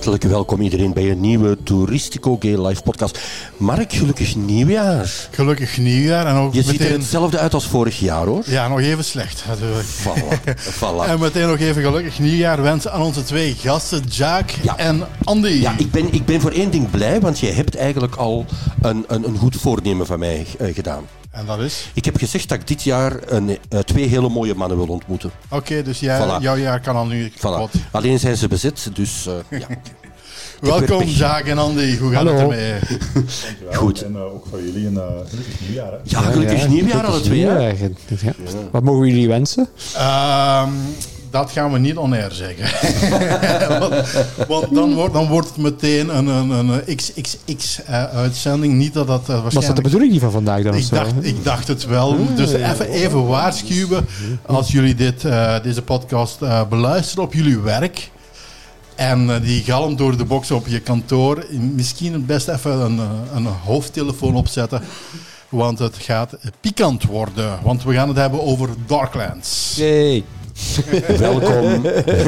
Hartelijk welkom iedereen bij een nieuwe Touristico Gay Live podcast. Mark, gelukkig nieuwjaar. Gelukkig nieuwjaar. En ook Je ziet er hetzelfde uit als vorig jaar hoor. Ja, nog even slecht natuurlijk. Voilà, voilà. En meteen nog even gelukkig nieuwjaar wensen aan onze twee gasten, Jaak Ja. en Andy. Ja, ik ben, ik ben voor één ding blij, want je hebt eigenlijk al een, een, een goed voornemen van mij eh, gedaan. En dat is? Ik heb gezegd dat ik dit jaar een, eh, twee hele mooie mannen wil ontmoeten. Oké, dus jij, Voilà. jouw jaar kan al nu Voilà. kapot. Alleen zijn ze bezet, dus eh, ja. Welkom. Jaak en Andy. Hoe gaat Hallo. het ermee? Dankjewel. Goed. En eh, ook voor jullie een gelukkig nieuwjaar. Hè? Ja, gelukkig nieuwjaar alle twee. ja. Wat mogen jullie wensen? Ehm, dat gaan we niet on-air zeggen. want want dan, wordt, dan wordt het meteen een, een, een XXX-uitzending. niet dat dat eh, Was dat de bedoeling niet van vandaag dan? Ik dacht, ik dacht het wel. Dus even, even waarschuwen als jullie dit, eh, deze podcast eh, beluisteren op jullie werk. En eh, die galm door de box op je kantoor. Misschien het best even een, eh, een hoofdtelefoon opzetten. Want het gaat pikant worden. Want we gaan het hebben over Darklands. Yay. Welkom.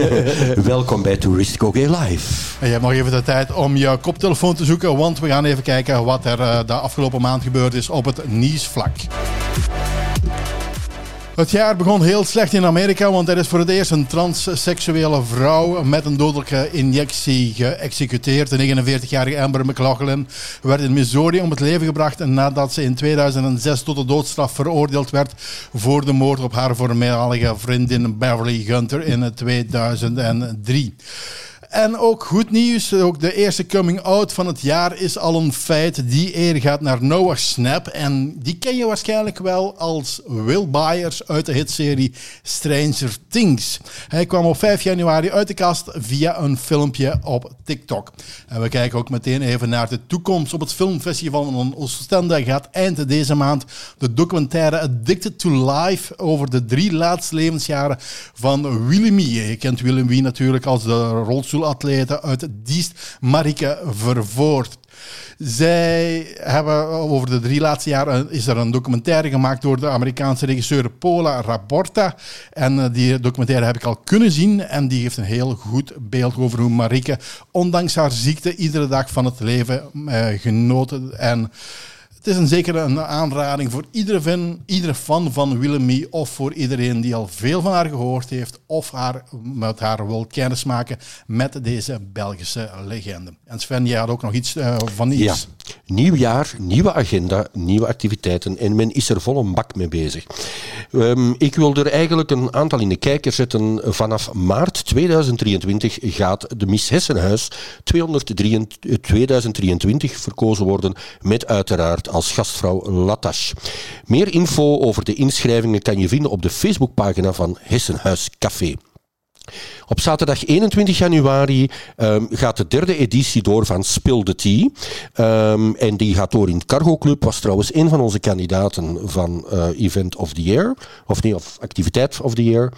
welkom bij Touristico Gay Live. En je hebt nog even de tijd om je koptelefoon te zoeken. Want we gaan even kijken wat er eh, de afgelopen maand gebeurd is op het nieuwsvlak. Het jaar begon heel slecht in Amerika, want er is voor het eerst een transseksuele vrouw met een dodelijke injectie geëxecuteerd. De 49-jarige Amber McLaughlin werd in Missouri om het leven gebracht nadat ze in 2006 tot de doodstraf veroordeeld werd voor de moord op haar voormalige vriendin Beverly Gunter in 2003. En ook goed nieuws, ook de eerste coming-out van het jaar is al een feit. Die eer gaat naar Noah Snap. En die ken je waarschijnlijk wel als Will Byers uit de hitserie Stranger Things. Hij kwam op 5 januari uit de kast via een filmpje op TikTok. En we kijken ook meteen even naar de toekomst. Op het filmfestival van Oostende gaat eind deze maand de documentaire Addicted to Life over de drie laatste levensjaren van Willemie. Je kent Willemie natuurlijk als de rolstoelatlete uit Diest, Marike Vervoort. Zij hebben over de drie laatste jaren is er een documentaire gemaakt door de Amerikaanse regisseur Paula Raborta. En eh, die documentaire heb ik al kunnen zien. En die geeft een heel goed beeld over hoe Marike, ondanks haar ziekte, iedere dag van het leven eh, genoten. En het is een zeker een aanrading voor iedere fan, iedere fan van Willemie of voor iedereen die al veel van haar gehoord heeft of haar, met haar wil kennismaken met deze Belgische legende. En Sven, jij had ook nog iets eh, van iets. Ja, nieuw jaar, nieuwe agenda, nieuwe activiteiten en men is er vol een bak mee bezig. Ehm, ik wil er eigenlijk een aantal in de kijker zetten. Vanaf maart 2023 gaat de Miss Hessenhuis 223 2023 verkozen worden met uiteraard als gastvrouw Latache. Meer info over de inschrijvingen kan je vinden op de Facebookpagina van Hessenhuis Café. Op zaterdag 21 januari ehm, gaat de derde editie door van Spill the Tea. Ehm, en die gaat door in het Cargo Club. Was trouwens een van onze kandidaten van eh, Event of the Year. Of nee, of Activiteit of the Year.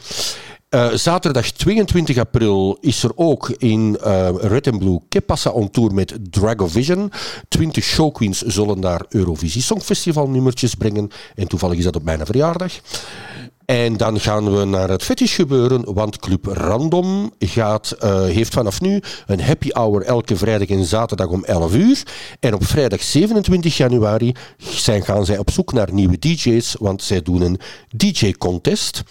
Eh, zaterdag 22 april is er ook in eh, Red and Blue Que Passa on Tour met Dragovision. 20 showqueens zullen daar Eurovisie Songfestival nummertjes brengen. En toevallig is dat op mijn verjaardag. En dan gaan we naar het fetish gebeuren, want Club Random gaat, eh, heeft vanaf nu een happy hour elke vrijdag en zaterdag om 11 uur. En op vrijdag 27 januari zijn, gaan zij op zoek naar nieuwe DJ's, want zij doen een DJ-contest.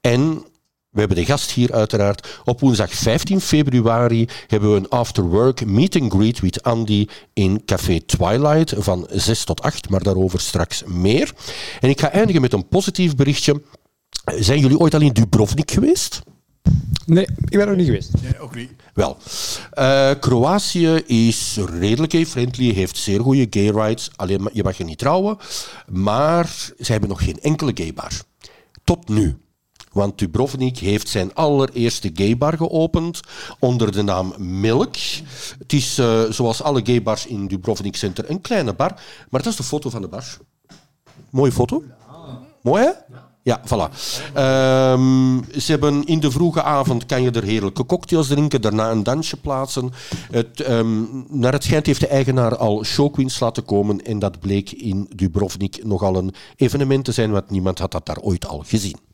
En we hebben de gast hier uiteraard. Op woensdag 15 februari hebben we een afterwork meet and greet with Andy in Café Twilight van 6 tot 8, maar daarover straks meer. En ik ga eindigen met een positief berichtje. Zijn jullie ooit al in Dubrovnik geweest? Nee, ik ben nog niet geweest. Nee, ook niet. Wel, eh, Kroatië is redelijk gay-friendly, heeft zeer goede gay rights. Alleen je mag je niet trouwen. Maar ze hebben nog geen enkele gaybar. Tot nu. Want Dubrovnik heeft zijn allereerste gaybar geopend onder de naam Milk. Het is eh, zoals alle gaybars in Dubrovnik Center een kleine bar. Maar dat is de foto van de bar. Mooie foto. Mooi hè? Ja, voilà. Ehm, ze hebben in de vroege avond kan je er heerlijke cocktails drinken, daarna een dansje plaatsen. Het, ehm, naar het schijnt heeft de eigenaar al showqueens laten komen en dat bleek in Dubrovnik nogal een evenement te zijn, want niemand had dat daar ooit al gezien.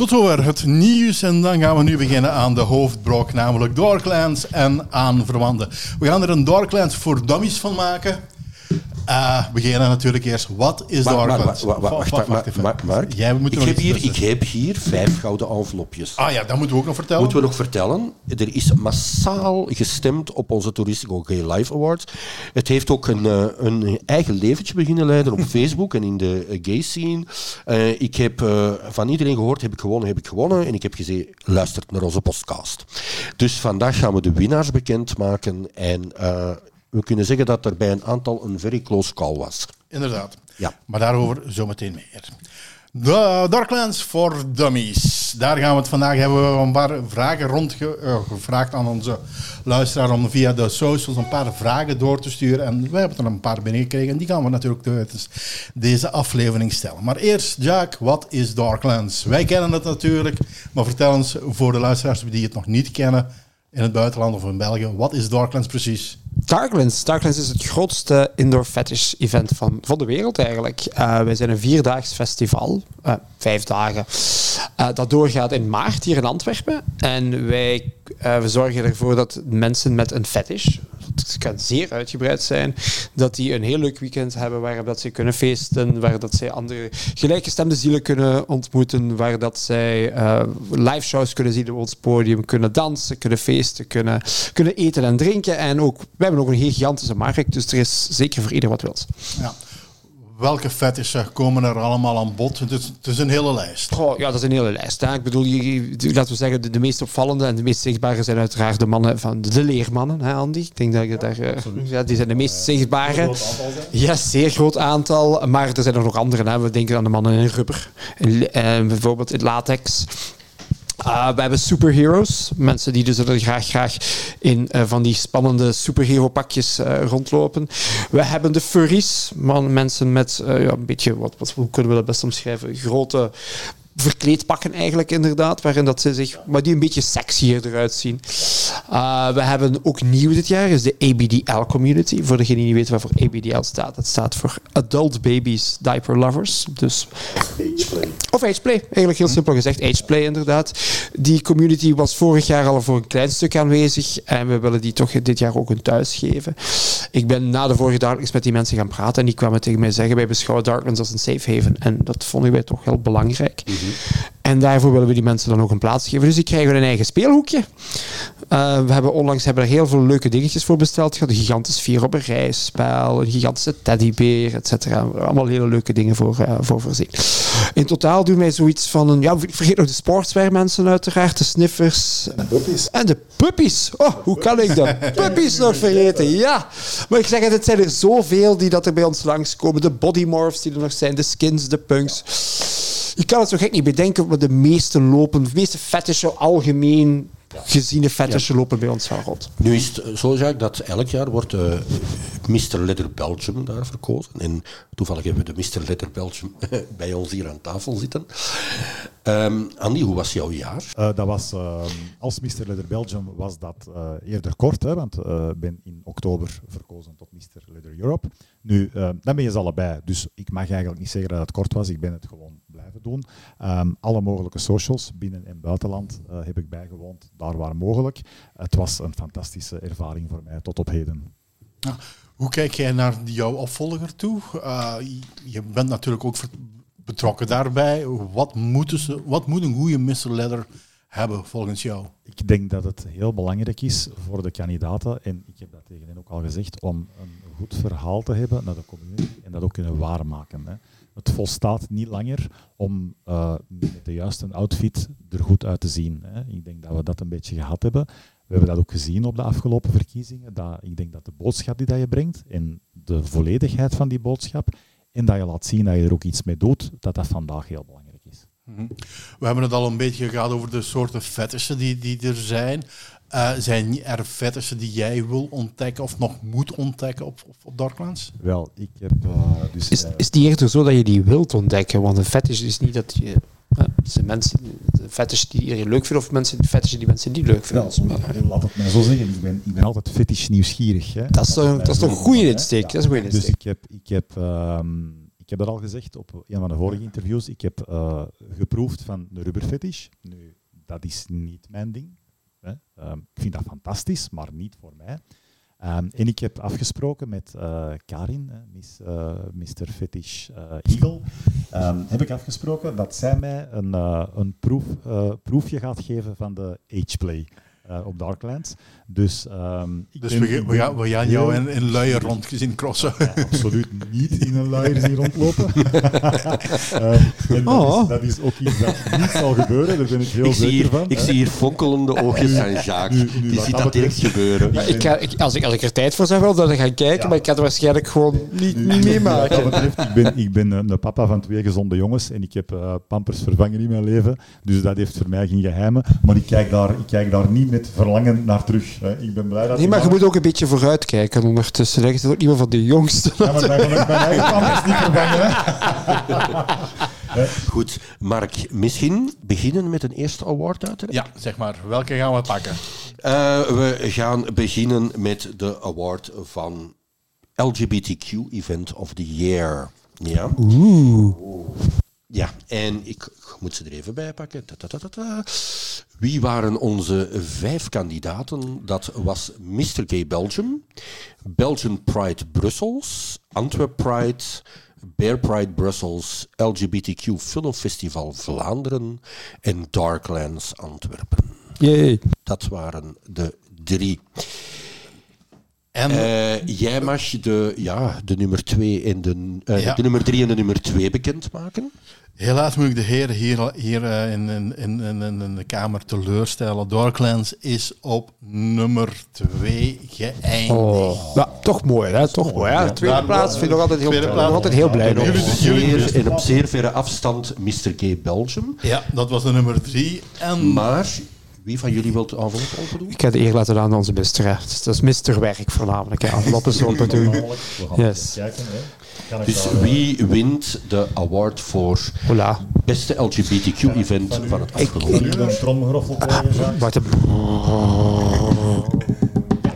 Tot zover het nieuws en dan gaan we nu beginnen aan de hoofdbrok, namelijk Darklands en aanverwanten. We gaan er een Darklands voor dummies van maken. Eh, we beginnen natuurlijk eerst, wat is maar- maar- Wacht, Mark, Jij moet ik heb, hier, ik heb hier vijf gouden envelopjes. Ah ja, dat moeten we ook nog vertellen. Moeten we nog vertellen, er is massaal gestemd op onze Toeristico Gay Life Awards. Het heeft ook een, eh, een eigen leventje beginnen leiden op Facebook en in de eh, gay scene. Ik heb van iedereen gehoord, heb ik gewonnen, heb ik gewonnen. En ik heb gezegd, luistert naar onze podcast. Dus vandaag gaan we de winnaars bekendmaken. En we kunnen zeggen dat er bij een aantal een very close call was. Inderdaad. Ja. Maar daarover zometeen meer. De Darklands for Dummies. Daar gaan we het vandaag hebben. We hebben een paar vragen rondgevraagd aan onze luisteraar om via de socials een paar vragen door te sturen. En we hebben er een paar binnengekregen. En die gaan we natuurlijk tijdens deze aflevering stellen. Maar eerst, Jack, wat is Darklands? Wij kennen het natuurlijk. Maar vertel eens voor de luisteraars die het nog niet kennen in het buitenland of in België. Wat is Darklands precies? Darklands. Darklands is het grootste indoor fetish event van, van de wereld eigenlijk. Eh, wij zijn een vierdaags festival, eh, vijf dagen, eh, dat doorgaat in maart hier in Antwerpen. En wij we zorgen ervoor dat mensen met een fetish, het kan zeer uitgebreid zijn, dat die een heel leuk weekend hebben waar dat ze kunnen feesten, waar dat zij andere gelijkgestemde zielen kunnen ontmoeten, waar dat zij eh, live shows kunnen zien op ons podium, kunnen dansen, kunnen feesten, kunnen, kunnen eten en drinken. En ook, we hebben ook een gigantische markt, dus er is zeker voor ieder wat wils. Ja. Welke fetishen komen er allemaal aan bod? Het is, het is een hele lijst. Ja, dat is een hele lijst. Hè. Ik bedoel, je, je- laten we zeggen, de, de meest opvallende en de meest zichtbare zijn uiteraard de mannen van de, de leermannen, hè, Andy. Ik denk dat je daar, eh, ja, die zijn de meest zichtbare. Ja, zeer groot aantal. Maar er zijn er nog andere. Hè. We denken aan de mannen in rubber, in, eh, bijvoorbeeld in latex. Uh, we hebben superheroes. Mensen die dus er graag, graag in eh, van die spannende superhero pakjes eh, rondlopen. We hebben de furries. Man, mensen met eh, ja, een beetje, wat, wat, hoe kunnen we dat best omschrijven? Grote verkleedpakken eigenlijk inderdaad. Waarin dat ze zich, maar die een beetje sexier eruit zien. Uh, we hebben ook nieuw dit jaar, is de ABDL community. Voor degene die niet weet waarvoor ABDL staat. Dat staat voor Adult Babies Diaper Lovers. Dus of ageplay, eigenlijk heel simpel gezegd. Ageplay inderdaad. Die community was vorig jaar al voor een klein stuk aanwezig. En we willen die toch dit jaar ook een thuis geven. Ik ben na de vorige Darklands met die mensen gaan praten. En die kwamen tegen mij zeggen, wij beschouwen Darklands als een safe haven. En dat vonden wij toch heel belangrijk. En daarvoor willen we die mensen dan ook een plaats geven. Dus die krijgen een eigen speelhoekje. Uh, we hebben onlangs hebben er heel veel leuke dingetjes voor besteld. Een gigantisch vier op een rijspel, een gigantische teddybeer, et cetera. Allemaal hele leuke dingen voor, uh, voor voorzien. In totaal doen wij zoiets van een... Ja, vergeet nog de sportswear mensen uiteraard. De sniffers. En de puppies. En de puppies. Oh, hoe kan ik de puppies nog vergeten? Ja. Maar ik zeg het, het zijn er zoveel die dat er bij ons langskomen. De bodymorphs die er nog zijn. De skins, de punks. Je kan het zo gek niet bedenken, maar de meeste lopen, de meeste fetishen algemeen geziene fetishen lopen bij ons wel rond. Nu is het zo, Jacques, dat elk jaar wordt uh, Mr. Leather Belgium daar verkozen. En toevallig hebben we de Mr. Leather Belgium bij ons hier aan tafel zitten. Um, Andy, hoe was jouw jaar? Uh, dat was, uh, als Mr. Leather Belgium was dat uh, eerder kort, hè, want ik ben in oktober verkozen tot Mr. Leather Europe. Nu, dan ben je ze allebei, dus ik mag eigenlijk niet zeggen dat het kort was, ik ben het gewoon blijven doen. Um, alle mogelijke socials, binnen- en buitenland, heb ik bijgewoond, daar waar mogelijk. Het was een fantastische ervaring voor mij tot op heden. Ja. Hoe kijk jij naar jouw opvolger toe? Uh, je bent natuurlijk ook betrokken daarbij. Wat, moeten ze, wat moet een goede Mr. Leather hebben volgens jou? Ik denk dat het heel belangrijk is voor de kandidaten, en ik heb dat tegen hen ook al gezegd, om een goed verhaal te hebben naar de community en dat ook kunnen waarmaken. Hè. Het volstaat niet langer om uh, met de juiste outfit er goed uit te zien. Hè. Ik denk dat we dat een beetje gehad hebben. We hebben dat ook gezien op de afgelopen verkiezingen. Dat, ik denk dat de boodschap die dat je brengt en de volledigheid van die boodschap en dat je laat zien dat je er ook iets mee doet, dat dat vandaag heel belangrijk is. Mm-hmm. We hebben het al een beetje gehad over de soorten fetishen die, die er zijn. Uh, zijn er fetishen die jij wil ontdekken of nog moet ontdekken op, op, op Darklands? Wel, ik heb... Uh, dus, is, is het niet eerder zo dat je die wilt ontdekken? Want een fetish is niet dat je... Uh, zijn mensen, de fetish die iedereen leuk vindt of mensen, fetish die mensen niet leuk vinden. Wel, maar, laat het mij zo zeggen, ik ben, ik ben altijd fetish nieuwsgierig. Hè. Dat is toch, dat is toch een goede insteek? Dat is een goede Dus insteek. ik heb, ik heb, um, ik ik heb dat al gezegd op een van de vorige interviews. Ik heb uh, geproefd van de rubberfetish. Nu, dat is niet mijn ding. Hè. Um, ik vind dat fantastisch, maar niet voor mij. Um, en ik heb afgesproken met uh, Karin, miss, uh, Mr. Fetish uh, Eagle, um, heb ik afgesproken dat zij mij een, een proef, proefje gaat geven van de H-Play op Darklands. Dus, um, dus we, we, gaan, we gaan jou in, in luier rondgezien crossen. Ja, absoluut niet in een luier zien rondlopen. um, oh. dat, is, ook iets dat niet zal gebeuren, daar ben ik heel ik zeker hier, van. Ik zie hier fonkelende oogjes van Jacques. Nu, nu, Die ziet dat direct gebeuren. Ja, ik ga, ik, als, ik, als ik er tijd voor zou wel, dan ga ik kijken, ja. maar ik kan het waarschijnlijk gewoon niet, nu, niet meemaken. Betreft, ik, ben, ik ben een papa van twee gezonde jongens en ik heb uh, pampers vervangen in mijn leven, dus dat heeft voor mij geen geheimen. Maar ik kijk daar, ik kijk daar niet verlangen naar terug. Hè. Ik ben blij dat Nee, maar je moet ook een beetje vooruitkijken ondertussen. Dat is ook niet meer van de jongste. Ja, maar mijn, mijn eigen pampers niet vervangen. Goed, Mark, misschien beginnen met een eerste award uiteraard? Ja, zeg maar. Welke gaan we pakken? Uh, we gaan beginnen met de award van LGBTQ Event of the Year. Ja. Oeh. Ja, en ik moet ze er even bij pakken. Wie waren onze vijf kandidaten? Dat was Mr. Gay Belgium, Belgian Pride Brussels, Antwerp Pride, Bear Pride Brussels, LGBTQ Film Festival Vlaanderen en Darklands Antwerpen. Yay. Dat waren de drie. En uh, jij mag de, ja, de nummer 2 en de, uh, ja. de nummer 3 en de nummer 2 bekendmaken. Helaas moet ik de heren hier, hier uh, in, in, in, in, de kamer teleurstellen. Darklands is op nummer 2 geëindigd. Oh. Ja, toch mooi, hè? Toch mooi. Hè? Tweede plaats vind ik nog altijd heel, nog altijd heel blij. Ja, jullie, jullie, en op zeer verre afstand Mr. Gay Belgium. Ja, dat was de nummer 3. En... Maar wie van jullie wilt de envelop open doen? Ik ga de eer laten aan onze mister. Dus dat is mister werk voornamelijk. Enveloppen open doen. Yes. Dus wie wint de award voor Hola. beste LGBTQ-event van het afgelopen jaar? een tromgeroffel krijgen, Wacht een...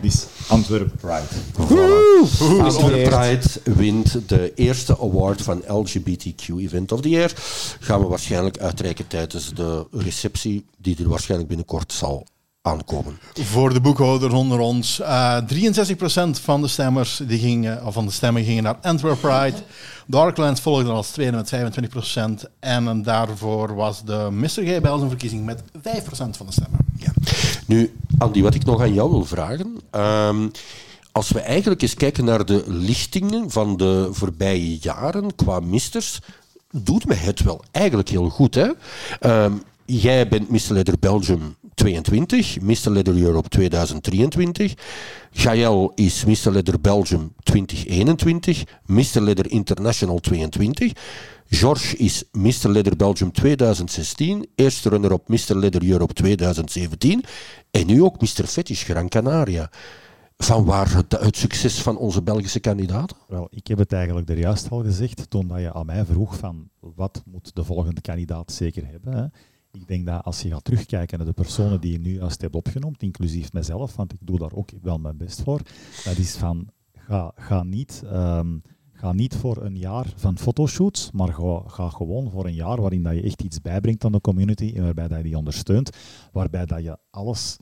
is Antwerp Pride. Voilà. Antwerp Pride wint de eerste award van LGBTQ Event of the Year. Gaan we waarschijnlijk uitreiken tijdens de receptie, die er waarschijnlijk binnenkort zal aankomen. Voor de boekhouders onder ons, uh, eh, 63% van de stemmers die gingen, of van de stemmen gingen naar Antwerp Pride. Darklands volgde als tweede met 25%. En daarvoor was de Mr. Gay Belgium verkiezing met 5% van de stemmen. Ja. Nu, Andy, wat ik nog aan jou wil vragen. Um, als we eigenlijk eens kijken naar de lichtingen van de voorbije jaren qua misters, doet mij het wel eigenlijk heel goed. Hè? Um, jij bent Mr. Leather Belgium 22, Mr. Leather Europe 2023. Gael is Mr. Leather Belgium 2021, Mr. Leather International 22. George is Mr. Leather Belgium 2016, eerste runner-up Mr. Leather Europe 2017 en nu ook Mr. Fetish Gran Canaria. Van waar het, succes van onze Belgische kandidaten? Wel, ik heb het eigenlijk er juist al gezegd toen dat je aan mij vroeg van wat moet de volgende kandidaat zeker hebben. Hè? Ik denk dat als je gaat terugkijken naar de personen die je nu juist hebt opgenoemd, inclusief mezelf, want ik doe daar ook wel mijn best voor, dat is van ga, ga niet... Um, Ga niet voor een jaar van fotoshoots, maar ga, ga, gewoon voor een jaar waarin dat je echt iets bijbrengt aan de community en waarbij dat je die ondersteunt, waarbij dat je alles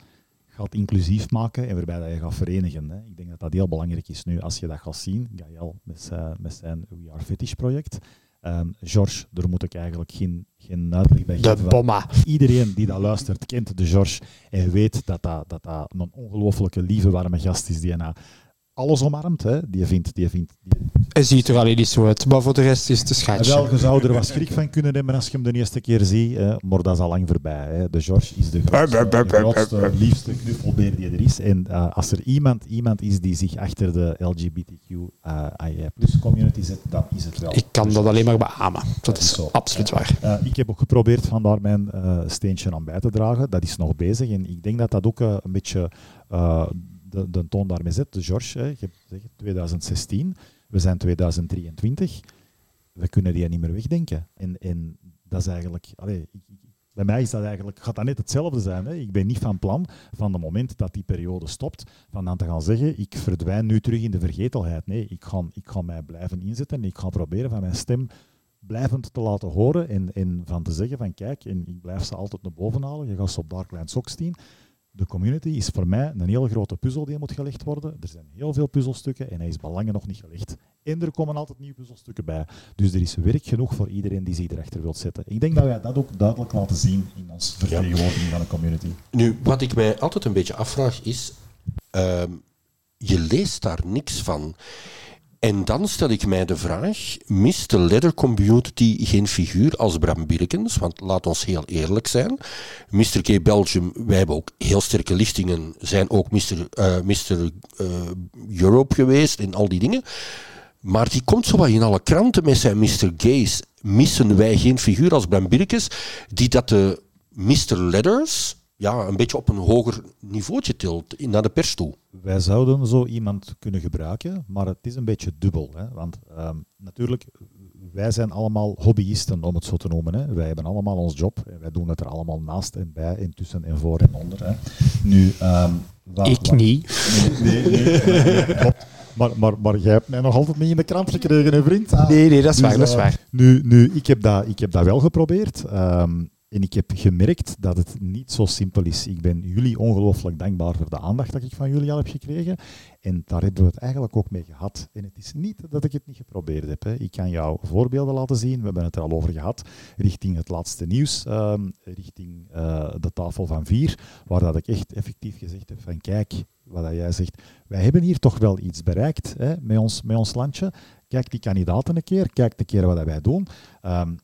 gaat inclusief maken en waarbij dat je gaat verenigen. Hè. Ik denk dat dat heel belangrijk is nu. Als je dat gaat zien, Gael met zijn, met zijn We Are Fetish project, um, George, daar moet ik eigenlijk geen, geen uitleg bij geven. De bomma. Iedereen die dat luistert, kent de George en weet dat dat, dat, dat een ongelooflijke, lieve, warme gast is die na alles omarmt. Hè. Die vindt, die vindt, die... Hij ziet er alleen niet zo uit, maar voor de rest is het een schatje. Wel, je zou er wat schrik van kunnen hebben als je hem de eerste keer ziet, hè. maar dat is al lang voorbij. Hè. De George is de grootste, de grootste liefste knuffelbeer die er is. En uh, als er iemand, iemand is die zich achter de LGBTQIA plus community zet, dan is het wel. Ik kan dat alleen maar beamen. Dat, dat is, is absoluut waar. Uh, ik heb ook geprobeerd van daar mijn uh, steentje aan bij te dragen. Dat is nog bezig. En ik denk dat dat ook een beetje de, de toon daarmee zet. George, hè, je hebt 2016, we zijn 2023. We kunnen die niet meer wegdenken. En, en dat is eigenlijk... Bij mij is dat eigenlijk, gaat dat net hetzelfde zijn. Hè? Ik ben niet van plan van het moment dat die periode stopt, van dan te gaan zeggen, ik verdwijn nu terug in de vergetelheid. Nee, ik ga, ik ga mij blijven inzetten en ik ga proberen van mijn stem blijvend te laten horen en, van te zeggen van kijk, en ik blijf ze altijd naar boven halen, je gaat ze op Darkline Sox zien. De community is voor mij een hele grote puzzel die moet gelegd worden. Er zijn heel veel puzzelstukken en hij is belangen nog niet gelegd. En er komen altijd nieuwe puzzelstukken bij. Dus er is werk genoeg voor iedereen die zich erachter wil zetten. Ik denk dat wij dat ook duidelijk laten zien in ons vertegenwoordiging van de community. Nu, wat ik mij altijd een beetje afvraag is, ehm, je leest daar niks van. En dan stel ik mij de vraag, mist de leather community geen figuur als Bram Birkens? Want laat ons heel eerlijk zijn. Mr. K Belgium, wij hebben ook heel sterke lichtingen, zijn ook Mr. eh, Mr. eh, Europe geweest en al die dingen. Maar die komt zo wat in alle kranten met zijn Mr. Gays. Missen wij geen figuur als Bram Birkens, die dat de Mr. Leathers ja, een beetje op een hoger niveautje tilt, naar de pers toe? Wij zouden zo iemand kunnen gebruiken, maar het is een beetje dubbel. Hè? Want ehm, natuurlijk, wij zijn allemaal hobbyisten, om het zo te noemen. Hè? Wij hebben allemaal ons job en wij doen het er allemaal naast en bij, en tussen en voor en onder. Hè? Nu, ehm, Ik niet. Nee, nee, klopt. Maar, maar, maar jij hebt mij nog altijd niet in de krant gekregen, hè, vriend? Ah. Nee, nee, dat is Dus, waar, dat is eh, waar. Nu, nu ik, heb dat, ik heb dat wel geprobeerd. ehm, en ik heb gemerkt dat het niet zo simpel is. Ik ben jullie ongelooflijk dankbaar voor de aandacht dat ik van jullie al heb gekregen. En daar hebben we het eigenlijk ook mee gehad. En het is niet dat ik het niet geprobeerd heb. Hè. Ik kan jou voorbeelden laten zien. We hebben het er al over gehad. Richting het laatste nieuws. ehm, richting eh, de tafel van vier. Waar dat ik echt effectief gezegd heb van kijk, wat jij zegt. Wij hebben hier toch wel iets bereikt hè, met, ons, met ons landje. Kijk die kandidaten een keer. Kijk een keer wat wij doen. Ehm,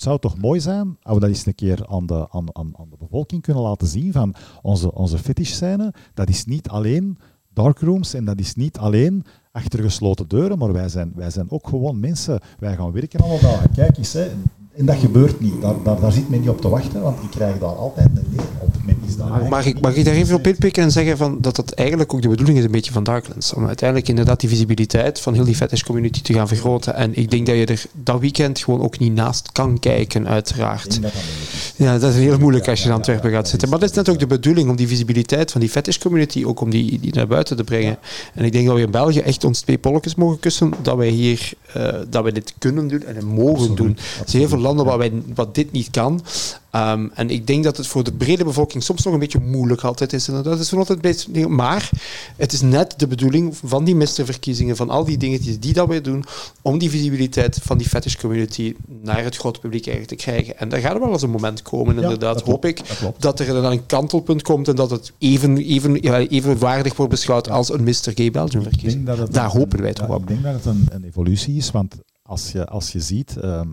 het zou toch mooi zijn als we dat eens een keer aan de, aan, aan, aan de bevolking kunnen laten zien van onze, onze fetish-scène. Dat is niet alleen darkrooms en dat is niet alleen achter gesloten deuren, maar wij zijn, wij zijn ook gewoon mensen. Wij gaan werken alle dagen. Kijk eens. En dat gebeurt niet. Daar, daar, daar zit men niet op te wachten, want ik krijg daar altijd een nee op. Men is daar Mag, mag, ik, mag ik daar even op inpikken en zeggen van dat dat eigenlijk ook de bedoeling is een beetje van Darklands. Om uiteindelijk inderdaad die visibiliteit van heel die fetish community te gaan vergroten. En ik denk dat je er dat weekend gewoon ook niet naast kan kijken, uiteraard. Dat. Ja, dat is heel moeilijk als je in Antwerpen gaat zitten. Maar dat is net ook de bedoeling om die visibiliteit van die fetish community ook om die, die naar buiten te brengen. En ik denk dat we in België echt ons twee polletjes mogen kussen dat wij hier eh, dat wij dit kunnen doen en mogen Absoluut, doen. Er zijn heel veel landen waar, wij, wat dit niet kan. Ehm, en ik denk dat het voor de brede bevolking soms nog een beetje moeilijk altijd is. En dat is altijd een beetje, maar het is net de bedoeling van die misterverkiezingen, van al die dingetjes die dat wij doen, om die visibiliteit van die fetish community naar het grote publiek eigenlijk te krijgen. En daar gaat er wel eens een moment komen, Ja, inderdaad, dat hoop ik, dat dat er dan een kantelpunt komt en dat het even, even, even waardig wordt beschouwd als een Mr. Gay Belgium verkiezing. Daar hopen wij toch op. Ik denk dat het een, een evolutie is, want als je, als je ziet, ehm,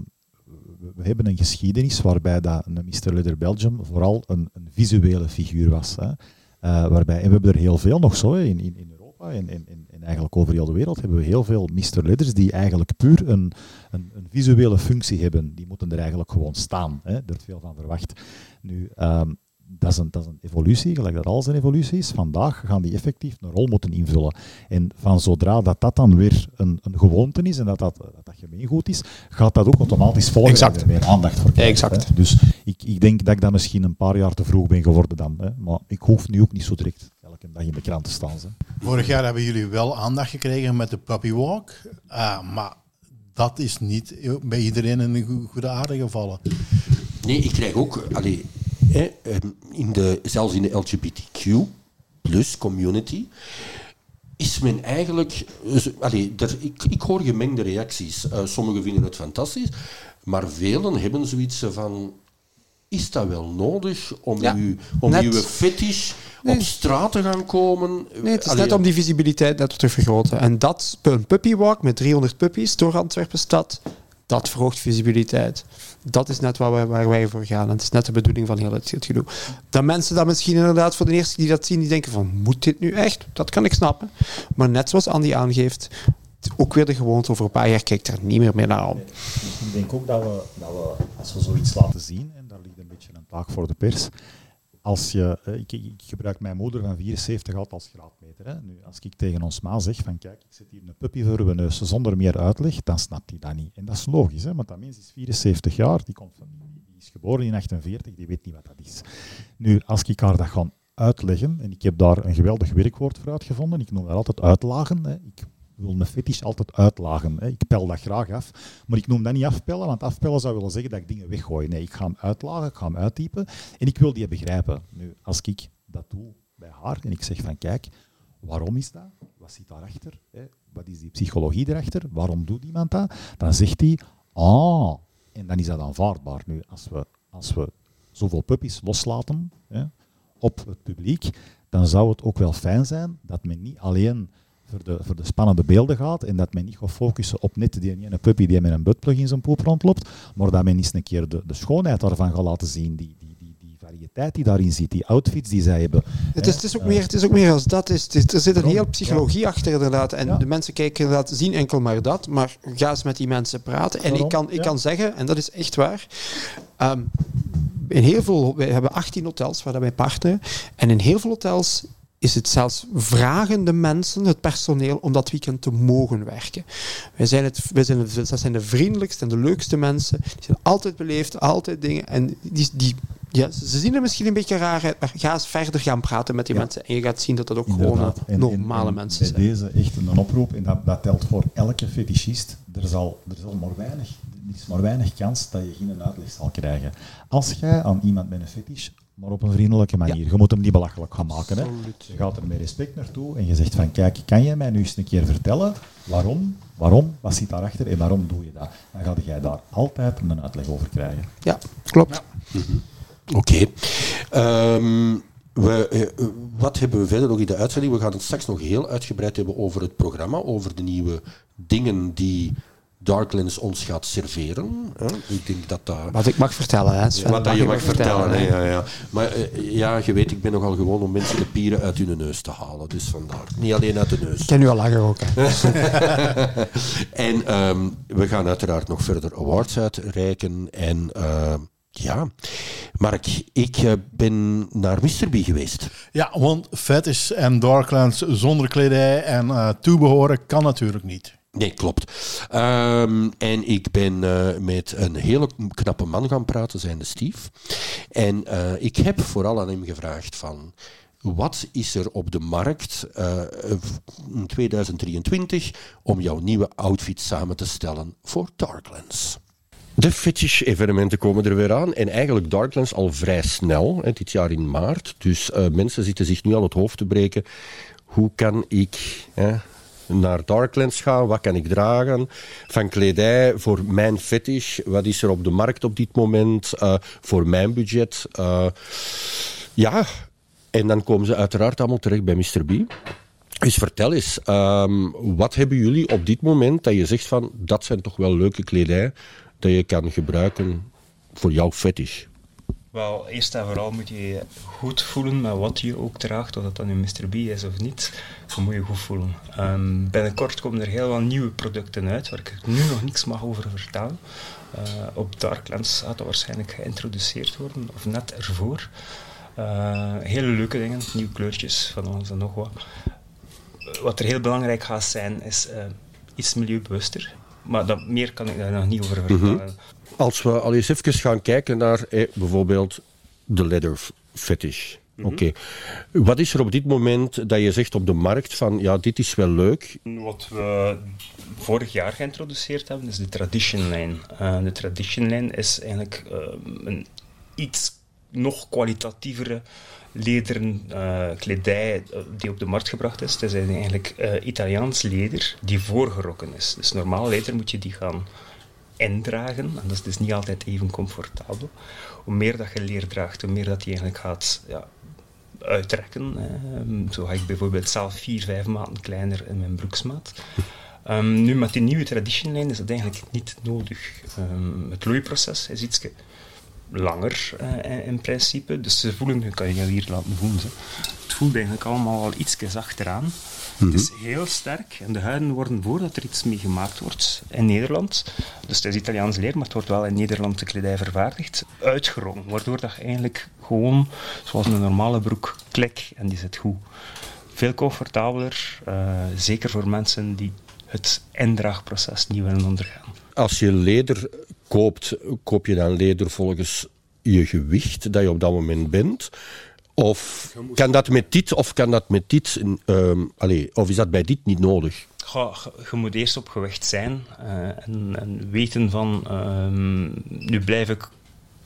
we- hebben een geschiedenis waarbij dat een Mr. Leather Belgium vooral een, een visuele figuur was. Hè. Eh, waarbij, en we hebben er heel veel nog zo in, in, Europa en, en, en, en eigenlijk over heel de wereld hebben we heel veel Mr. Leathers die eigenlijk puur een, een, een visuele functie hebben. Die moeten er eigenlijk gewoon staan. Hè. Daar wordt veel van verwacht. Nu, ehm, dat is, een, dat is een evolutie, gelijk dat alles een evolutie is. Vandaag gaan die effectief een rol moeten invullen. En van zodra dat dat dan weer een, een gewoonte is en dat dat, dat dat gemeengoed is, gaat dat ook automatisch volgen Exact. en aandacht voor krijgen. Exact. hè. Dus ik, ik denk dat ik dan misschien een paar jaar te vroeg ben geworden dan. Hè. Maar ik hoef nu ook niet zo direct elke dag in de krant te staan. Hè. Vorig jaar hebben jullie wel aandacht gekregen met de Puppy Walk. Ah, maar dat is niet bij iedereen in een go- goede aarde gevallen. Nee, ik krijg ook, allee, hè, ehm, in de, zelfs in de LGBTQ plus community, is men eigenlijk, eh, allee, er, ik, ik hoor gemengde reacties. Eh, sommigen vinden het fantastisch, maar velen hebben zoiets van, is dat wel nodig om, Ja, uw, om net. uw fetish Nee. op straat te gaan komen? Nee, het is Allee, net om die visibiliteit net te vergroten. En dat, een puppywalk met 300 puppies door Antwerpen stad, dat verhoogt visibiliteit. Dat is net waar wij, waar wij voor gaan. En het is net de bedoeling van heel het, het gedoe. Dat mensen dat misschien inderdaad voor de eerste die dat zien, die denken van, moet dit nu echt? Dat kan ik snappen. Maar net zoals Andy aangeeft, ook weer de gewoonte over een paar jaar kijkt er niet meer meer naar om. Ik denk ook dat we, dat we, als we zoiets laten zien, en daar ligt een beetje een taak voor de pers, als je, eh, ik, ik gebruik mijn moeder van 74 altijd als graadmeter. Hè. Nu, als ik tegen ons ma zeg van kijk, ik zet hier een puppy voor uw neus zonder meer uitleg, dan snapt hij dat niet. En dat is logisch, hè, want dat mens is 74 jaar, die komt van die is geboren in 48, die weet niet wat dat is. Nu, als ik haar dat ga uitleggen, en ik heb daar een geweldig werkwoord voor uitgevonden, ik noem dat altijd uitlagen. Hè. Ik wil mijn fetish altijd uitlagen. Hè. Ik pel dat graag af, maar ik noem dat niet afpellen, want afpellen zou willen zeggen dat ik dingen weggooi. Nee, ik ga hem uitlagen, ik ga hem uittypen en ik wil die begrijpen. Nu, als ik dat doe bij haar en ik zeg van kijk, waarom is dat? Wat zit daarachter? Hè? Wat is die psychologie erachter? Waarom doet iemand dat? Dan zegt hij, ah, en dan is dat aanvaardbaar. Nu, als we, als we zoveel puppies loslaten hè, op het publiek, dan zou het ook wel fijn zijn dat men niet alleen voor de, voor de spannende beelden gaat en dat men niet gaat focussen op net die ene puppy die met een buttplug in zijn poep rondloopt, maar dat men eens een keer de, de schoonheid daarvan gaat laten zien, die, die, die, die variëteit die daarin zit, die outfits die zij hebben. Het is, het is, ook, meer, het is ook meer als dat. Is, het er zit een heel psychologie achter inderdaad. En Ja. de mensen kijken inderdaad, zien enkel maar dat. Maar ga eens met die mensen praten. En ik kan, ik Ja. kan zeggen, en dat is echt waar. ehm, in heel veel, wij hebben 18 hotels waar dat wij partneren. En in heel veel hotels is het zelfs vragen de mensen, het personeel, om dat weekend te mogen werken. Wij zijn, het, wij zijn, het, dat zijn de vriendelijkste en de leukste mensen. Die zijn altijd beleefd, altijd dingen. En die, die, ja, ze zien er misschien een beetje raar uit, maar ga eens verder gaan praten met die Ja. mensen. En je gaat zien dat dat ook Inderdaad. gewoon en- normale en mensen bij zijn. deze echt een oproep, en dat, dat telt voor elke fetischist. Er zal, er zal maar weinig, er is maar weinig kans dat je geen uitleg zal krijgen. Als jij aan iemand met een fetish, maar op een vriendelijke manier, je moet hem niet belachelijk gaan maken. Hè. Je gaat er met respect naartoe en je zegt van kijk, kan jij mij nu eens een keer vertellen waarom, waarom, wat zit daarachter en waarom doe je dat? Dan ga jij daar altijd een uitleg over krijgen. Ja, klopt. Oké. Ehm, we, eh, wat hebben we verder nog in de uitzending? We gaan het straks nog heel uitgebreid hebben over het programma, over de nieuwe dingen die Darklands ons gaat serveren. hè. Ik denk dat dat... Wat ik mag vertellen, hè, Sven. Wat dat je mag vertellen. hè. hè, ja, ja. Maar eh, ja, je weet, ik ben nogal gewoon om mensen de pieren uit hun neus te halen. Dus vandaar. Niet alleen uit de neus. Ik ken u al langer ook. Hè. En ehm, we gaan uiteraard nog verder awards uitreiken. En eh, ja, Mark, ik eh, ben naar Mr. B geweest. Ja, want Fetish en Darklands zonder kledij en eh, toebehoren kan natuurlijk niet. Nee, klopt. Ehm, en ik ben eh, met een hele knappe man gaan praten, zijnde Steve. En eh, ik heb vooral aan hem gevraagd van... Wat is er op de markt eh, in 2023 om jouw nieuwe outfit samen te stellen voor Darklands? De fetish-evenementen komen er weer aan. En eigenlijk Darklands al vrij snel, hè, dit jaar in maart. Dus mensen zitten zich nu al het hoofd te breken. Hoe kan ik hè, naar Darklands gaan? Wat kan ik dragen? Van kledij voor mijn fetish. Wat is er op de markt op dit moment? eh, voor mijn budget? Eh, ja, en dan komen ze uiteraard allemaal terecht bij Mr. B. Dus vertel eens, ehm, wat hebben jullie op dit moment dat je zegt van dat zijn toch wel leuke kledij dat je kan gebruiken voor jouw fetish? Wel, eerst en vooral moet je je goed voelen met wat je ook draagt, of dat dan nu Mr. B is of niet. Dan moet je goed voelen. Ehm, binnenkort komen er heel wat nieuwe producten uit, waar ik nu nog niks mag over vertellen. Eh, op Darklands gaat dat waarschijnlijk geïntroduceerd worden, of net ervoor. Eh, hele leuke dingen, nieuwe kleurtjes van alles en nog wat. Wat er heel belangrijk gaat zijn, is eh, iets milieubewuster. Maar dat, meer kan ik daar nog niet over vertellen. Als we al eens even gaan kijken naar eh, bijvoorbeeld de leather fetish. Oké. Wat is er op dit moment dat je zegt op de markt van ja, dit is wel leuk. Wat we vorig jaar geïntroduceerd hebben, is de Tradition Line. Eh, de Tradition Line is eigenlijk eh, een iets nog kwalitatievere lederen eh, kledij eh, die op de markt gebracht is. Het is eigenlijk eh, Italiaans leder die voorgerokken is. Dus normaal leder moet je die gaan indragen. En dat is dus niet altijd even comfortabel. Hoe meer dat je leer draagt, hoe meer dat je eigenlijk gaat ja, uitrekken. Zo ga ik bijvoorbeeld zelf vier, vijf maanden kleiner in mijn broeksmaat. Ehm, nu met die nieuwe tradition line is dat eigenlijk niet nodig. Ehm, het loeiproces is iets langer eh, in principe. Dus ze voelen, ik kan je hier laten voelen. Zo. Het voelt eigenlijk allemaal al iets achteraan. Het is heel sterk en de huiden worden voordat er iets mee gemaakt wordt in Nederland. Dus het is Italiaans leer, maar het wordt wel in Nederland de kledij vervaardigd. Uitgerongen, waardoor dat eigenlijk gewoon, zoals een normale broek, klik en die zit goed. Veel comfortabeler, eh, zeker voor mensen die het indraagproces niet willen ondergaan. Als je leder koopt, koop je dan leder volgens je gewicht dat je op dat moment bent? Of kan dat met dit, of kan dat met dit, ehm allee, of is dat bij dit niet nodig? Goh, je- moet eerst op gewicht zijn eh, en, en weten van, ehm, nu blijf ik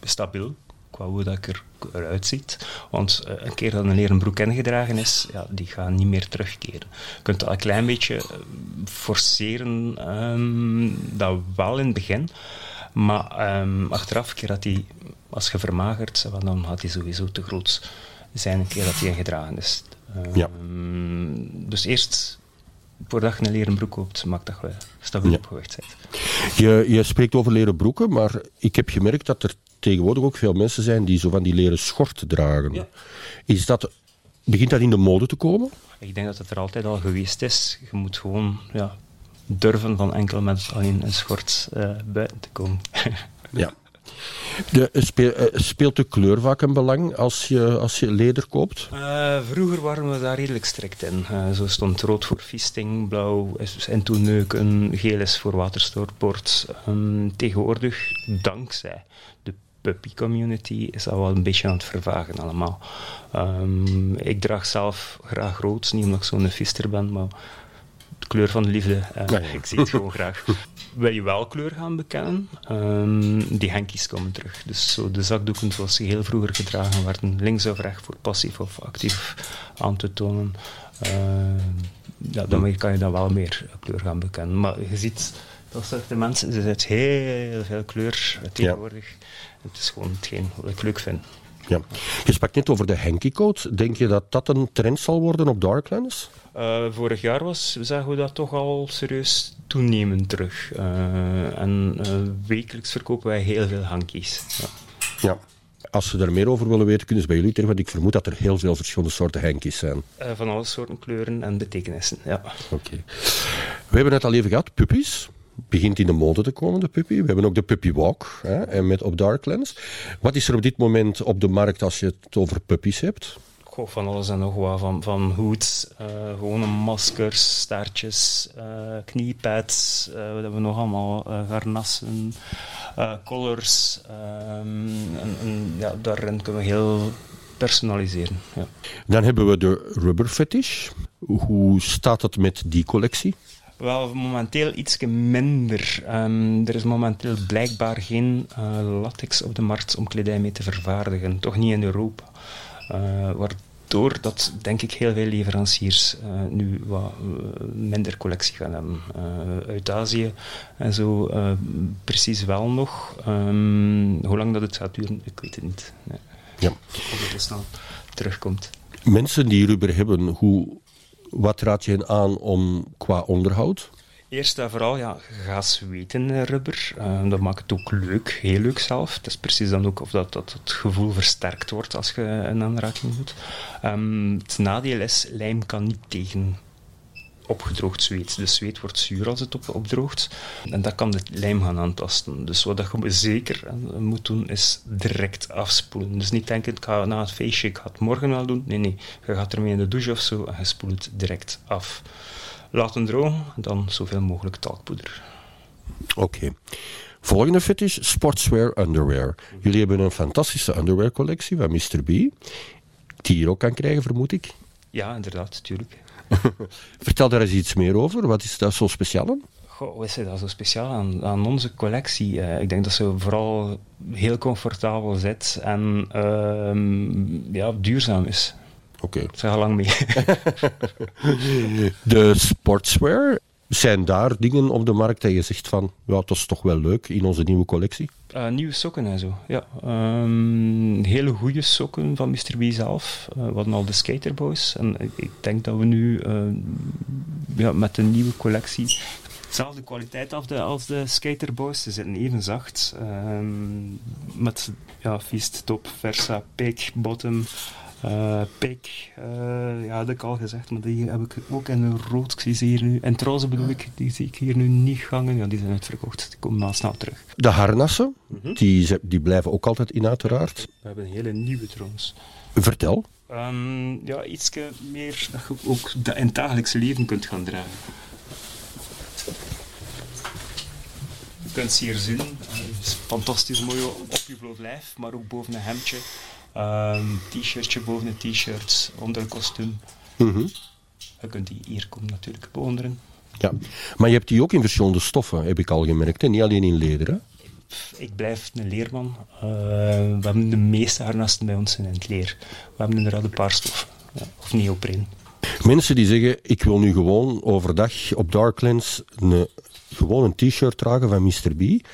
stabiel qua hoe dat ik er, eruit ziet. Want eh, een keer dat een leren broek ingedragen is, ja, die gaat niet meer terugkeren. Je kunt dat een klein beetje eh, forceren, ehm, dat wel in het begin. Maar ehm, achteraf, een keer dat die, als je vermagert, dan gaat die sowieso te groot zijn een keer dat die ingedragen is. Ja. Ehm, Dus eerst voordat je een leren broek koopt, maakt dat je stabiel Ja. op gewicht bent. Je, je spreekt over leren broeken, maar ik heb gemerkt dat er tegenwoordig ook veel mensen zijn die zo van die leren schort dragen. Ja. Is dat, begint dat in de mode te komen? Ik denk dat het er altijd al geweest is. Je moet gewoon ja, durven van enkel met alleen een schort eh, buiten te komen. Ja. De, speel- eh, speelt de kleur vaak een belang als je, als je leder koopt? Eh, vroeger waren we daar redelijk strikt in. Eh, zo stond rood voor feasting, blauw is en toen neuken, geel is voor waterstoortbord. Ehm, tegenwoordig, dankzij de puppy community, is dat wel een beetje aan het vervagen allemaal. Ehm, ik draag zelf graag rood, niet omdat ik zo'n fister ben, maar de kleur van de liefde, eh, ik zie het gewoon graag. Wil je wel kleur gaan bekennen? Ehm, die henkies komen terug. Dus zo de zakdoeken zoals ze heel vroeger gedragen werden, links of rechts voor passief of actief aan te tonen. Ehm, ja, daarmee kan je dan wel meer kleur gaan bekennen. Maar je ziet, dat soort mensen, er zit heel veel kleur tegenwoordig. Het is gewoon hetgeen wat ik leuk vind. Ja. Je sprak net over de Henky Code. Denk je dat dat een trend zal worden op Darklands? Eh, vorig jaar was, zagen we dat toch al serieus toenemen terug. Eh, en eh, wekelijks verkopen wij heel veel hankies. Ja. Ja. Als ze daar meer over willen weten, kunnen ze bij jullie terecht, want ik vermoed dat er heel veel verschillende soorten Henkies zijn. Van alle soorten kleuren en betekenissen. Ja. Oké. We hebben het al even gehad, puppies. Begint in de mode te komen, de puppy. We hebben ook de puppy walk hè, en met op Darklands. Wat is er op dit moment op de markt als je het over puppies hebt? Goh, van alles en nog wat. Van, van hoods, eh, gewone maskers, staartjes, eh, kniepads. wat hebben we nog allemaal? Garnassen, collars. en, en ja, daarin kunnen we heel personaliseren. Ja. Dan hebben we de rubber fetish. Hoe staat het met die collectie? Wel, momenteel iets minder. Ehm, er is momenteel blijkbaar geen eh, latex op de markt om kledij mee te vervaardigen. Toch niet in Europa. Eh, waardoor dat, denk ik, heel veel leveranciers eh, nu wat minder collectie gaan hebben. Uit Azië en zo precies wel nog. Ehm, hoe lang dat het gaat duren, ik weet het niet. Nee. Ja. Of het snel terugkomt. Mensen die rubber hebben, hoe, wat raad je hen aan om qua onderhoud? Eerst en vooral, ja, gaat zweten in rubber. Eh, dat maakt het ook leuk, heel leuk zelf. Het is precies dan ook of dat, dat het gevoel versterkt wordt als je een aanraking doet. Ehm, het nadeel is, lijm kan niet tegen opgedroogd zweet. De zweet wordt zuur als het op, opdroogt. En dat kan de lijm gaan aantasten. Dus wat je zeker moet doen, is direct afspoelen. Dus niet denken, ik ga na het feestje, ik ga het morgen wel doen. Nee, nee. Je gaat ermee in de douche of zo en je spoelt het direct af. Laten drogen, dan zoveel mogelijk talkpoeder. Oké. Volgende fetish, sportswear underwear. Jullie hebben een fantastische underwear collectie van Mr. B. Die je hier ook kan krijgen, vermoed ik. Ja, inderdaad, tuurlijk. Vertel daar eens iets meer over. Wat is daar zo speciaal aan? Goh, wat is er dat zo speciaal aan, aan onze collectie? Eh, ik denk dat ze vooral heel comfortabel zit en ehm, ja, duurzaam is. Oké. Ik zeg al lang mee. De sportswear, zijn daar dingen op de markt dat je zegt van, ja, dat is toch wel leuk in onze nieuwe collectie? Eh, nieuwe sokken en zo. Ja. Ehm, hele goede sokken van Mr. B zelf. Eh, we al de Skaterboys. En ik, ik denk dat we nu eh, ja, met de nieuwe collectie dezelfde kwaliteit als de, als de Skaterboys. Ze zitten even zacht. ehm, met ja, Feast, Top, Versa, Peak, Bottom. Eh Peak, eh, ja, dat heb ik al gezegd, maar die heb ik ook in een rood. Ik zie ze hier nu, en roze bedoel ik, die zie ik hier nu niet gangen. Ja, die zijn uitverkocht. Die komen wel snel terug. De harnassen, die, ze- die blijven ook altijd in uiteraard. We hebben een hele nieuwe trouwens. Vertel. Ehm, ja, iets meer dat je ook in het dagelijkse leven kunt gaan dragen. Je kunt ze hier zien. Uh, het is fantastisch mooi op je bloot lijf, maar ook boven een hemdje. Een t-shirtje boven een t-shirt, onder een kostuum. Mhm. Je kunt die hier komen natuurlijk bewonderen. Ja, maar je hebt die ook in verschillende stoffen, heb ik al gemerkt. Hè? Niet alleen in leder. Hè? Ik blijf een leerman. Uh, we hebben de meeste harnassen bij ons in het leer. We hebben inderdaad een paar stoffen. Ja, of neopreen. Mensen die zeggen, ik wil nu gewoon overdag op Darklands een, gewoon een t-shirt dragen van Mr. B.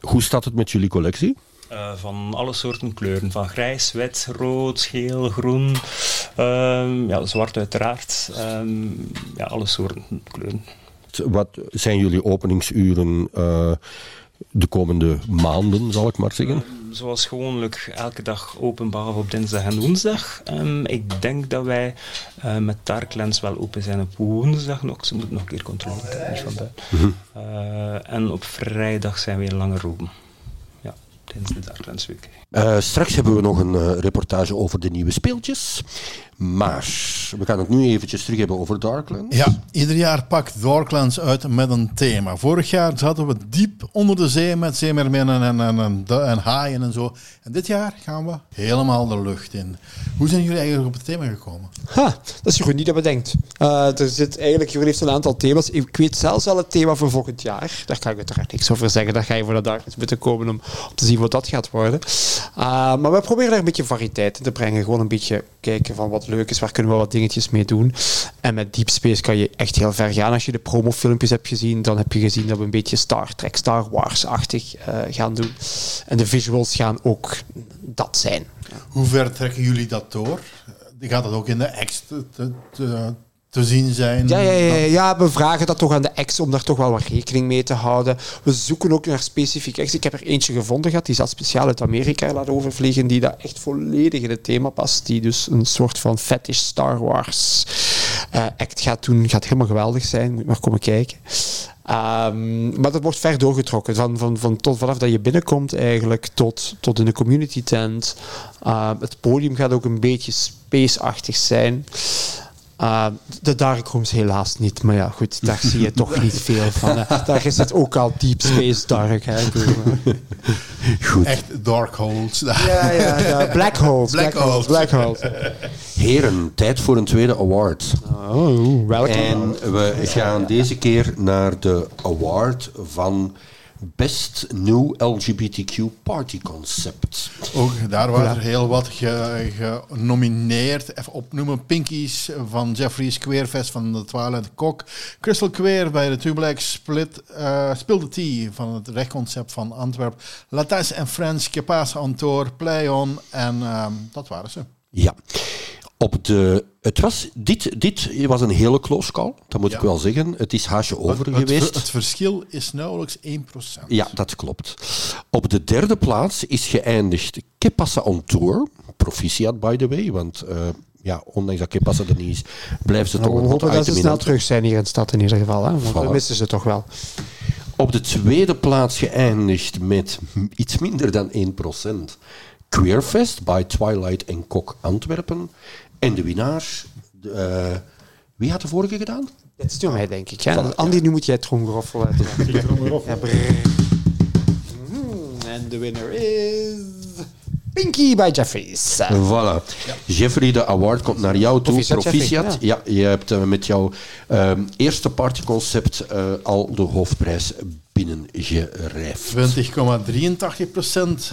Hoe staat het met jullie collectie? Uh, van alle soorten kleuren. Van grijs, wit, rood, geel, groen. Uh, ja, zwart uiteraard. Uh, ja, alle soorten kleuren. Wat zijn jullie openingsuren uh, de komende maanden, zal ik maar zeggen? zoals gewoonlijk elke dag open, behalve op dinsdag en woensdag. Um, ik denk dat wij uh, met Darklands wel open zijn op woensdag nog. Ze moeten nog een keer controleren, niet van buiten. Uh, en op vrijdag zijn we langer open. Uh, straks hebben we nog een reportage over de nieuwe speeltjes. Maar we gaan het nu eventjes terug hebben over Darklands. Ja, ieder jaar pakt Darklands uit met een thema. Vorig jaar zaten we diep onder de zee met zeemerminnen en, en, en, en, haaien en zo. En dit jaar gaan we helemaal de lucht in. Hoe zijn jullie eigenlijk op het thema gekomen? Ha, dat is Jeroen die dat bedenkt. Uh, er zit eigenlijk, Jeroen heeft een aantal thema's. Ik weet zelfs al het thema voor volgend jaar. Daar kan ik uiteraard niks over zeggen. Daar ga je voor de Darklands moeten komen om, om te zien wat dat gaat worden. Uh, maar we proberen daar een beetje variëteit in te brengen. Gewoon een beetje kijken van wat leuk is, waar kunnen we wat dingetjes mee doen. En met Deep Space kan je echt heel ver gaan. Als je de promofilmpjes hebt gezien, dan heb je gezien dat we een beetje Star Trek, Star Wars-achtig uh, gaan doen. En de visuals gaan ook dat zijn. Hoe ver trekken jullie dat door? Gaat dat ook in de X te, zien zijn? Ja, ja, ja, ja, we vragen dat toch aan de ex om daar toch wel wat rekening mee te houden. We zoeken ook naar specifieke ex. Ik heb er eentje gevonden gehad, die zat speciaal uit Amerika laten overvliegen, die dat echt volledig in het thema past. Die dus een soort van fetish Star Wars uh, act gaat doen. Gaat helemaal geweldig zijn. Moet maar komen kijken. Um, maar dat wordt ver doorgetrokken. Van, van, van tot, vanaf dat je binnenkomt eigenlijk tot, tot in de community tent. Uh, het podium gaat ook een beetje space-achtig zijn. Uh, de darkrooms helaas niet, maar ja, goed, daar zie je toch niet veel van. Hè. Daar is het ook al deep space dark. Hè. Goed. Echt dark holes. Ja, ja, ja. Black holes. Black, black holes. Black holes. Heren, tijd voor een tweede award. Oh, welke? En we gaan deze keer naar de award van Best New LGBTQ Party Concept. Ook daar waren er heel wat genomineerd. Even opnoemen. Pinkies van Jeffrey's Queerfest van de Twilight Kok. Crystal Queer bij de Black Split. Uh, Spill the Tea van het rechtconcept van Antwerp. Lattes en Friends, Kepas Antor, Play On. En um, dat waren ze. Ja. Op de, het was, dit, dit was een hele close call, dat moet ja. ik wel zeggen. Het is haasje over het, geweest. Het, het, verschil is nauwelijks 1%. Ja, dat klopt. Op de derde plaats is geëindigd Kepassa on Tour. Proficiat, by the way, want uh, ja, ondanks dat Kepassa er niet is, blijven ze nou, toch we hopen dat ze snel terug zijn hier in de stad in ieder geval. Hè? Want voilà. we missen ze toch wel. Op de tweede plaats geëindigd met iets minder dan 1%. Queerfest bij Twilight en Kok Antwerpen. En de winnaar, uh, wie had de vorige gedaan? Dat is mij, denk ik. Ja. Voilà, Andy, ja. nu moet jij het tromgeroffel uit. ja, en de winnaar is... Pinky bij Jeffries. Voilà. Ja. Jeffrey, de award komt naar jou toe. Proficiat. Proficiat. Ja. ja. je hebt uh, met jouw uh, eerste partyconcept uh, al de hoofdprijs binnengerijfd. 20,83 procent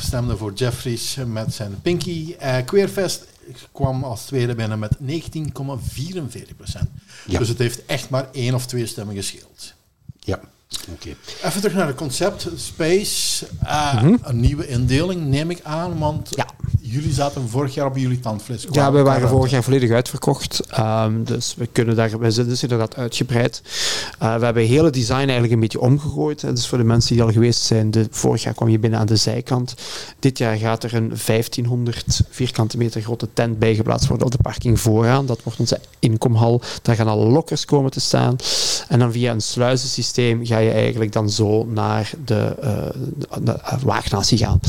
stemde voor Jeffries met zijn Pinky. Queerfest kwam als tweede binnen met 19,44 procent. Ja. Dus het heeft echt maar één of twee stemmen gescheeld. Ja. Okay. Even terug naar het concept Space. Uh, mm -hmm. Een nieuwe indeling neem ik aan, want ja. jullie zaten vorig jaar op jullie tandvlees. Ja, we waren vorig jaar volledig uitverkocht. Um, dus we kunnen daar, we zijn dus inderdaad uitgebreid. Uh, we hebben het hele design eigenlijk een beetje omgegooid. Dus voor de mensen die al geweest zijn, de, vorig jaar kwam je binnen aan de zijkant. Dit jaar gaat er een 1500 vierkante meter grote tent bijgeplaatst worden op de parking vooraan. Dat wordt onze inkomhal. Daar gaan alle lokkers komen te staan. En dan via een sluizensysteem ga je eigenlijk dan zo naar de, uh, de Waagnatie gaan.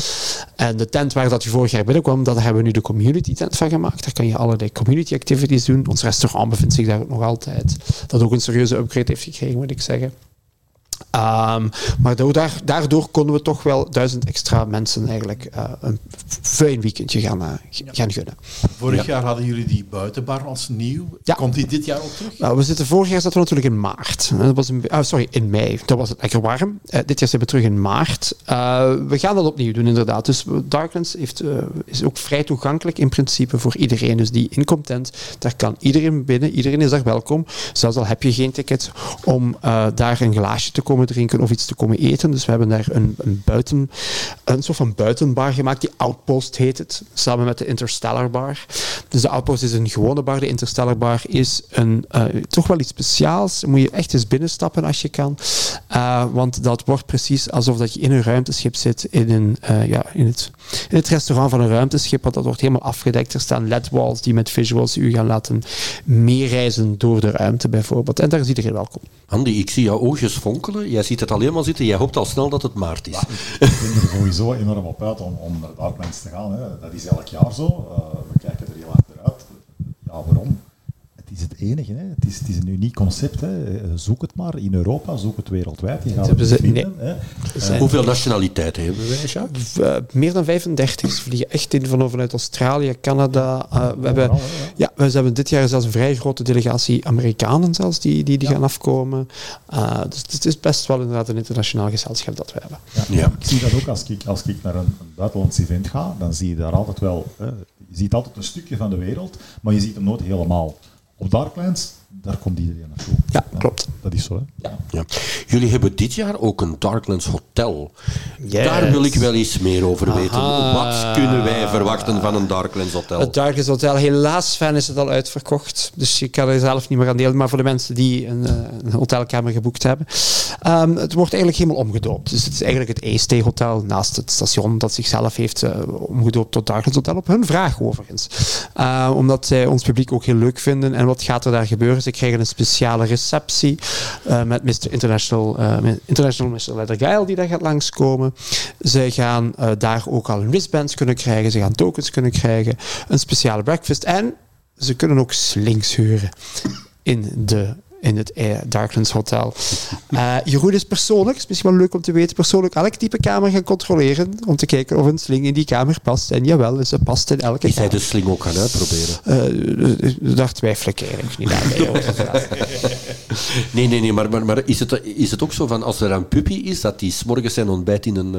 En de tent waar dat je vorig jaar binnenkwam, daar hebben we nu de community tent van gemaakt. Daar kan je allerlei community activities doen. Ons restaurant bevindt zich daar nog altijd. Dat ook een serieuze upgrade heeft gekregen, moet ik zeggen. Ehm, maar daardoor, konden we toch wel duizend extra mensen eigenlijk uh, een fijn weekendje gaan, uh, gaan gunnen. Vorig jaar hadden jullie die buitenbar als nieuw. Ja. Komt die dit jaar ook terug? Nou, we zitten, vorig jaar zaten we natuurlijk in maart. Dat was een, oh, sorry, in mei. Dat was het lekker warm. Uh, dit jaar zijn we terug in maart. we gaan dat opnieuw doen, inderdaad. Dus Darklands heeft, is ook vrij toegankelijk in principe voor iedereen. Dus die incontent, daar kan iedereen binnen. Iedereen is daar welkom. Zelfs al heb je geen ticket om daar een glaasje te komen drinken of iets te komen eten. Dus we hebben daar een, een, buiten, een soort van buitenbar gemaakt. Die Outpost heet het. Samen met de Interstellar Bar. Dus de Outpost is een gewone bar. De Interstellar Bar is een, uh, toch wel iets speciaals. Moet je echt eens binnenstappen als je kan. Uh, want dat wordt precies alsof dat je in een ruimteschip zit. In, een, uh, ja, in, het, in het restaurant van een ruimteschip. Want dat wordt helemaal afgedekt. Er staan LED-walls die met visuals u gaan laten meereizen door de ruimte bijvoorbeeld. En daar is iedereen welkom. Andy, ik zie jouw oogjes fonkelen. Jij ziet het alleen maar zitten. Jij hoopt al snel dat het maart is. Ik ben er sowieso enorm op uit om, om naar Darklands te gaan. Hè. Dat is elk jaar zo. Uh, we kijken er heel hard uit. Ja, waarom? Is het enige. Hè. Het, is, het is een uniek concept. Hè. Zoek het maar in Europa, zoek het wereldwijd. Je gaat het vinden, nee. hè. Hoeveel nationaliteiten hebben wij, Jacques? Uh, meer dan 35. Ze vliegen echt in van, vanuit Australië, Canada. Uh, we, hebben, ja, we hebben dit jaar zelfs een vrij grote delegatie Amerikanen zelfs die, die, die gaan afkomen. Uh, dus het is best wel inderdaad een internationaal gezelschap dat we hebben. Ja. Ik zie dat ook als ik, als ik naar een, een buitenlands event ga, dan zie je daar altijd wel... je ziet altijd een stukje van de wereld, maar je ziet hem nooit helemaal. Op Darklands, daar komt iedereen naartoe. Ja, klopt. Dat is zo, hè? Ja. ja. Jullie hebben dit jaar ook een Darklands Hotel. Daar wil ik wel iets meer over weten. Wat kunnen wij verwachten van een Darklands Hotel? Het Darklands Hotel, helaas fan is het al uitverkocht. Dus je kan er zelf niet meer aan delen. Maar voor de mensen die een, eh, een hotelkamer geboekt hebben. Um, het wordt eigenlijk helemaal omgedoopt. Dus het is eigenlijk het EST Hotel naast het station dat zichzelf heeft uh, omgedoopt tot Darklands Hotel. Op hun vraag overigens. Uh, omdat zij ons publiek ook heel leuk vinden. En wat gaat er daar gebeuren? Krijgen een speciale receptie uh, met Mr. International, uh, International Mr. Leather die daar gaat langskomen. Ze gaan uh, daar ook al wristbands kunnen krijgen. Ze gaan tokens kunnen krijgen. Een speciale breakfast. En ze kunnen ook slings huren in de in het Darklands Hotel. Uh, Jeroen is persoonlijk, is misschien wel leuk om te weten, persoonlijk elk type kamer gaan controleren om te kijken of een sling in die kamer past. En jawel, ze past in elke is kamer. Is hij de sling ook gaan uitproberen? Uh, daar twijfel ik eigenlijk niet aan. nee, nee, nee, maar, maar, maar is, het, is het ook zo van als er een puppy is, dat die morgens zijn ontbijt in een,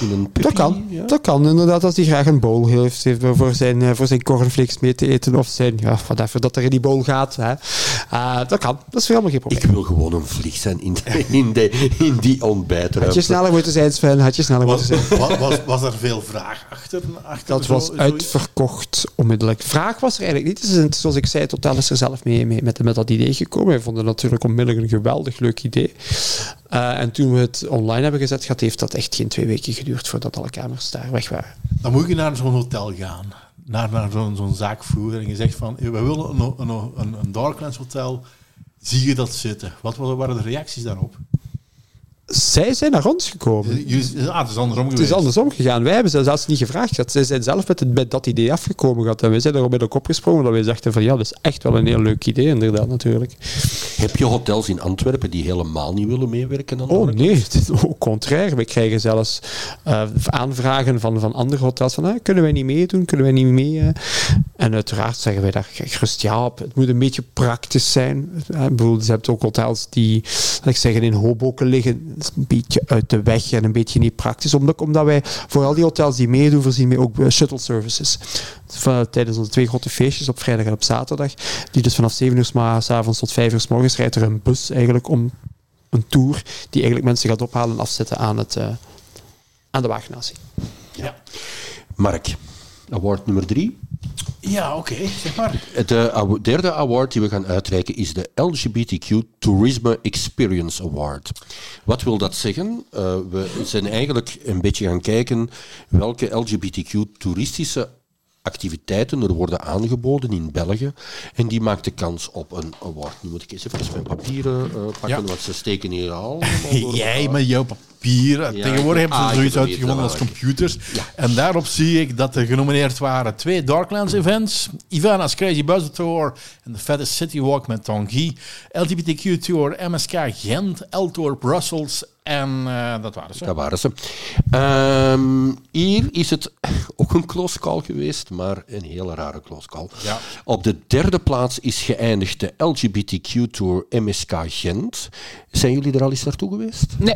in een puppy? Dat kan, ja? dat kan inderdaad, als hij graag een bowl heeft, heeft voor zijn, voor zijn cornflakes mee te eten of zijn, ja, whatever, dat er in die bowl gaat. Hè. Dat kan, dat is helemaal geen probleem. Ik wil gewoon een vlieg zijn in, de, in, de, in die ontbijtruimte. Had je sneller moeten zijn, Sven, had je sneller was, moeten zijn. Was, was, er veel vraag achter? achter dat was uitverkocht onmiddellijk. Vraag was er eigenlijk niet. Dus, zoals ik zei, het hotel is er zelf mee, mee met, met dat idee gekomen. Wij vonden natuurlijk onmiddellijk een geweldig leuk idee. Uh, en toen we het online hebben gezet, gaat, heeft dat echt geen twee weken geduurd voordat alle kamers daar weg waren. Dan moet je naar zo'n hotel gaan. Naar, naar zo'n zo'n zaakvoerder en je zegt van, we willen een, een, een, een Darklands hotel zie je dat zitten? Wat waren de reacties daarop? Zij zijn naar ons gekomen. Het is andersom Het is andersom gegaan. Wij hebben ze zelfs niet gevraagd. Zij zijn zelf met, het, met dat idee afgekomen. Gehad. En wij zijn er onmiddellijk opgesprongen. Dat wij dachten van ja, dat is echt wel een heel leuk idee inderdaad natuurlijk. Heb je hotels in Antwerpen die helemaal niet willen meewerken? Aan oh nee, het is ook contrair. We krijgen zelfs uh, aanvragen van, van andere hotels van ah, kunnen wij niet meedoen, kunnen wij niet mee? Uh? En uiteraard zeggen wij daar gerust ja op. Het moet een beetje praktisch zijn. Uh, bijvoorbeeld, je hebt ook hotels die, laat ik zeggen, in Hoboken liggen een beetje uit de weg en een beetje niet praktisch. Omdat, omdat wij vooral die hotels die meedoen, voorzien wij ook shuttle services. Van, tijdens onze twee grote feestjes op vrijdag en op zaterdag. Die dus vanaf 7 uur s avonds tot 5 uur s morgens rijdt er een bus eigenlijk om een tour die eigenlijk mensen gaat ophalen en afzetten aan, het, uh, aan de wagenatie. Ja. Mark, award nummer drie. Ja, oké, zeg maar. De eh, derde award die we gaan uitreiken is de LGBTQ Tourisme Experience Award. Wat wil dat zeggen? Uh, we zijn eigenlijk een beetje gaan kijken welke LGBTQ toeristische activiteiten er worden aangeboden in België. En die maakt de kans op een award. Nu moet ik eens even mijn papieren uh, pakken, ja. want ze steken hier al. Jij met jouw papier. Tegenwoordig hebben ze Ah, zoiets uitgevonden als computers. En daarop zie ik dat er genomineerd waren twee Darklands events. Ivana's Crazy Buzz Tour en de Fattest City Walk met Tanguy. LGBTQ Tour MSK Gent, L-Tour Brussels en eh, dat waren ze. Dat waren ze. Ehm, hier is het ook een close call geweest, maar een hele rare close call. Ja. Op de derde plaats is geëindigd de LGBTQ Tour MSK Gent. Zijn jullie er al eens naartoe geweest? Nee.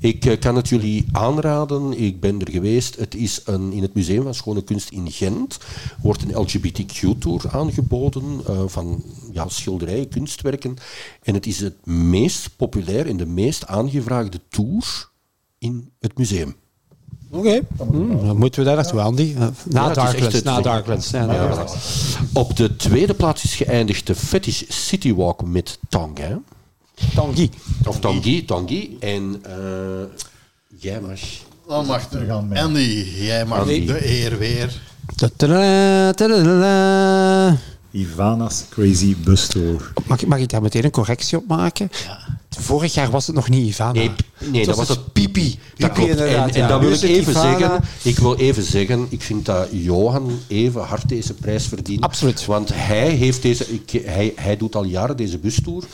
Ik eh, kan het jullie aanraden. Ik ben er geweest. Het is een, in het Museum van Schone Kunst in Gent. Wordt een LGBTQ-tour aangeboden eh, van ja, schilderijen, kunstwerken. En het is het meest populair en de meest aangevraagde tour in het museum. Oké. Hm, dan moeten we daar naartoe, Andy. Na Ja, echt Darklands. het- Na Darklands. Ja, na Ja, Darklands. voilà. Op de tweede plaats is geëindigd de Fetish City Walk met Tanguy. Tanguy. Of Tanguy, Tanguy. En eh, jij mag... Dan mag We gaan mee. Andy, jij mag Andy. de eer weer. Ivana's Crazy Bus Tour. Mag, ik- mag ik daar meteen een correctie op maken? Vorig jaar was het nog niet Ivana. Nee, nee dat was het Pipi. Dat Pipi klopt. En, en ja. dat wil ik even zeggen. Ik wil even zeggen, ik vind dat Johan even hard deze prijs verdient. Absoluut. Want hij, heeft deze, ik, hij, hij doet al jaren deze bustour.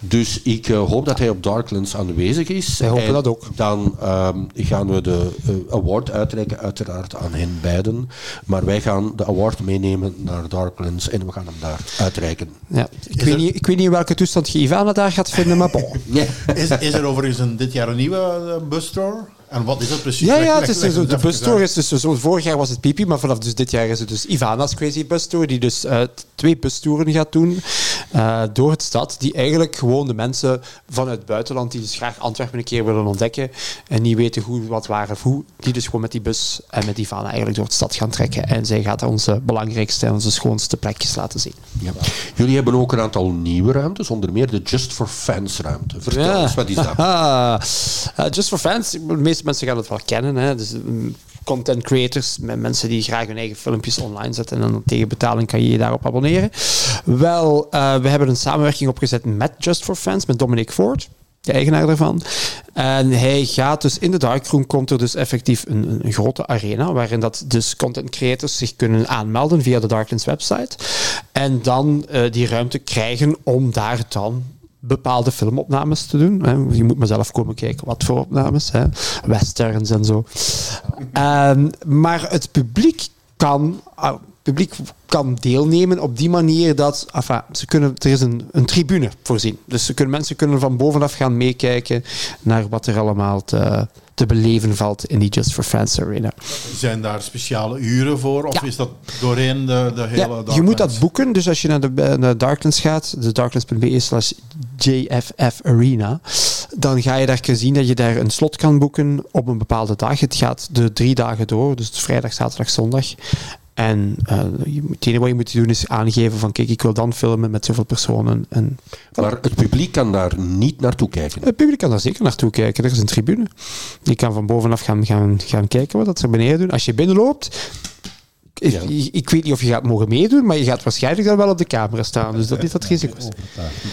Dus ik eh, hoop dat hij op Darklands aanwezig is. Wij hopen En dat ook. Dan ehm, gaan we de eh, award uitreiken, uiteraard aan hen beiden. Maar wij gaan de award meenemen naar Darklands en we gaan hem daar uitreiken. Ja. Ik, weet niet, ik weet niet in welke toestand je Ivana daar gaat vinden, maar bon. Ja. Is, is er overigens een, dit jaar een nieuwe eh, busstore? En wat is dat precies? Ja, ja, het is dus, het de even bustour uit. is dus zo, vorig jaar was het Pipi, maar vanaf dus dit jaar is het dus Ivana's Crazy Bus Tour, die dus eh, twee bustoeren gaat doen eh, door het stad, die eigenlijk gewoon de mensen vanuit het buitenland, die dus graag Antwerpen een keer willen ontdekken en niet weten hoe, wat, waar of hoe, die dus gewoon met die bus en met Ivana eigenlijk door de stad gaan trekken. En zij gaat onze belangrijkste en onze schoonste plekjes laten zien. Ja. Jullie hebben ook een aantal nieuwe ruimtes, onder meer de Just for Fans ruimte. Vertel eens, wat is dat? Eh, Just for Fans, de mensen gaan het wel kennen. Hè. Dus, mm, content creators, met mensen die graag hun eigen filmpjes online zetten en dan tegen betaling kan je je daarop abonneren. Wel, eh, we hebben een samenwerking opgezet met Just for Fans, met Dominic Ford. De eigenaar daarvan. En hij gaat dus in de Darkroom komt er dus effectief een, een, een grote arena waarin dat dus content creators zich kunnen aanmelden via de Darklands website. En dan eh, die ruimte krijgen om daar dan bepaalde filmopnames te doen. Hè. Je moet maar zelf komen kijken wat voor opnames. Hè. Westerns en zo. Ehm, maar het publiek kan, ah, publiek kan deelnemen op die manier dat enfin, ze kunnen, er is een, een tribune voorzien. Dus ze kunnen, mensen kunnen van bovenaf gaan meekijken naar wat er allemaal te, te beleven valt in die Just for Fans Arena. Zijn daar speciale uren voor? Of Ja. is dat doorheen de, de hele Ja, je moet dat boeken. Dus als je naar de, naar Darklands gaat, de darklands.be slash JFF Arena, dan ga je daar kunnen zien dat je daar een slot kan boeken op een bepaalde dag. Het gaat de drie dagen door, dus vrijdag, zaterdag, zondag. En eh, het enige wat je moet doen is aangeven van kijk, ik wil dan filmen met zoveel personen. En Maar het publiek kan daar niet naartoe kijken. het publiek kan daar zeker naartoe kijken. Er is een tribune. Je kan van bovenaf gaan, gaan, gaan kijken wat dat ze beneden doen. Als je binnenloopt, Ja. ik, ik weet niet of je gaat mogen meedoen, maar je gaat waarschijnlijk dan wel op de camera staan. Dus dat is dat risico. Ik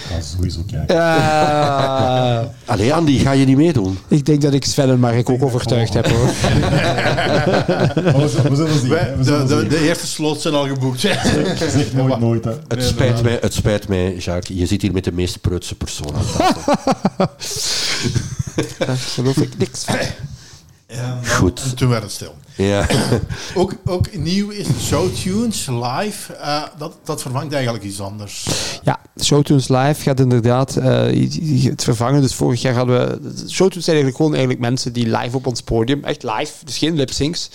ga sowieso kijken. Uh, Allee, Andy, ga je niet meedoen? ik denk dat ik Sven en Mark ook overtuigd heb hoor. We, zullen- we zullen zien. Wij- hè. We de, zullen de, eerste slots zijn al geboekt. Zeg nooit nooit. Hè. Het spijt, mij, het spijt mij, Jacques. Je zit hier met de meest preutse persoon aan tafel. Daar geloof ik niks van. Goed. En toen werd het stil. Ja. Ook, ook nieuw is Showtunes live. Eh, dat, dat vervangt eigenlijk iets anders. Ja, Showtunes Live gaat inderdaad eh, het vervangen. Dus vorig jaar hadden we... Showtunes zijn eigenlijk gewoon eigenlijk mensen die live op ons podium, echt live, dus geen lip-syncs,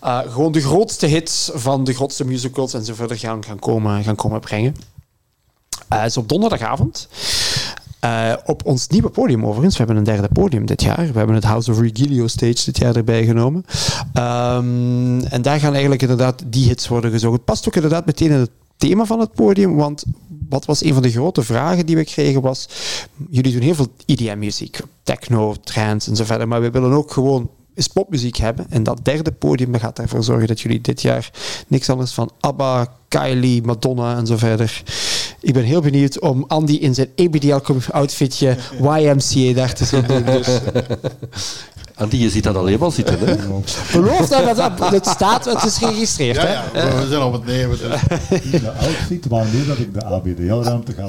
eh, gewoon de grootste hits van de grootste musicals en zo verder gaan, gaan, komen, gaan komen brengen. Het is op donderdagavond. Eh, op ons nieuwe podium overigens. We hebben een derde podium dit jaar. We hebben het House of Regilio Stage dit jaar erbij genomen. Ehm, en daar gaan eigenlijk inderdaad die hits worden gezocht. Het past ook inderdaad meteen in het thema van het podium. Want wat was een van de grote vragen die we kregen was... Jullie doen heel veel IDM-muziek. Techno, trance en zo verder. Maar we willen ook gewoon eens popmuziek hebben. En dat derde podium gaat ervoor zorgen dat jullie dit jaar niks anders van ABBA, Kylie, Madonna en zo verder Ik ben heel benieuwd om Andy in zijn EBDL-outfitje YMCA daar te zien doen. Dus. Andy, je ziet dat alleen maar zitten, hè? Beloof dat, dat het staat, het is geregistreerd. Ja, hè? ja, we zijn op het nemen. Dus. De outfit waarmee dat ik de ABDL-ruimte ga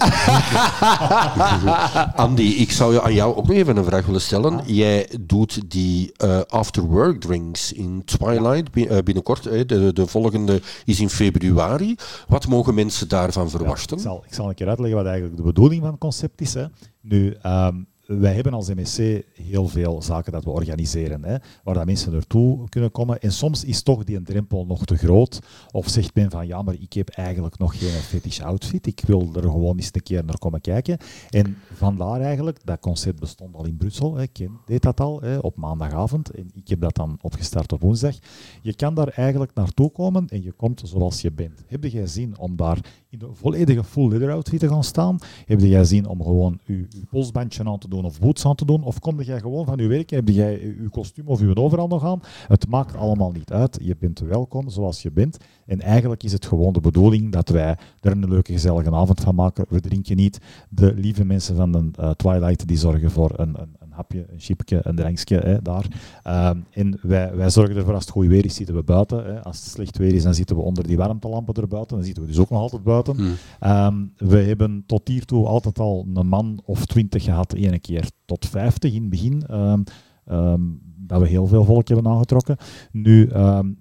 Andy, ik zou je aan jou ook nog even een vraag willen stellen. Jij doet die uh, after-work drinks in Twilight uh, binnenkort. Hè. De, de volgende is in februari. Wat mogen mensen daarvan verwachten? ik, zal, ik zal een keer uitleggen wat eigenlijk de bedoeling van het concept is. Hè. Nu, um, wij hebben als MSC heel veel zaken dat we organiseren, hè, waar dat mensen naartoe kunnen komen. En soms is toch die drempel nog te groot. Of zegt men van, ja, maar ik heb eigenlijk nog geen fetish outfit. Ik wil er gewoon eens een keer naar komen kijken. En vandaar eigenlijk, dat concept bestond al in Brussel. Hè. Ken deed dat al hè, op maandagavond. En ik heb dat dan opgestart op woensdag. Je kan daar eigenlijk naartoe komen en je komt zoals je bent. Heb je zin om daar in de volledige full leather outfit te gaan staan? Heb je zin om gewoon je, je polsbandje aan te doen of boots aan te doen? Of kom jij gewoon van je werk heb jij je kostuum of je overal nog aan? Het maakt allemaal niet uit. Je bent welkom zoals je bent. En eigenlijk is het gewoon de bedoeling dat wij er een leuke gezellige avond van maken. We drinken niet. De lieve mensen van de uh, Twilight die zorgen voor een, een hapje, een chipje, een drankje hè, daar. Um, en wij, wij zorgen ervoor als het goed weer is, zitten we buiten. Hè. Als het slecht weer is, dan zitten we onder die warmtelampen er buiten. Dan zitten we dus ook nog altijd buiten. Hmm. Um, we hebben tot hiertoe altijd al een man of twintig gehad, ene keer tot vijftig in het begin. Um, um, dat we heel veel volk hebben aangetrokken. Nu,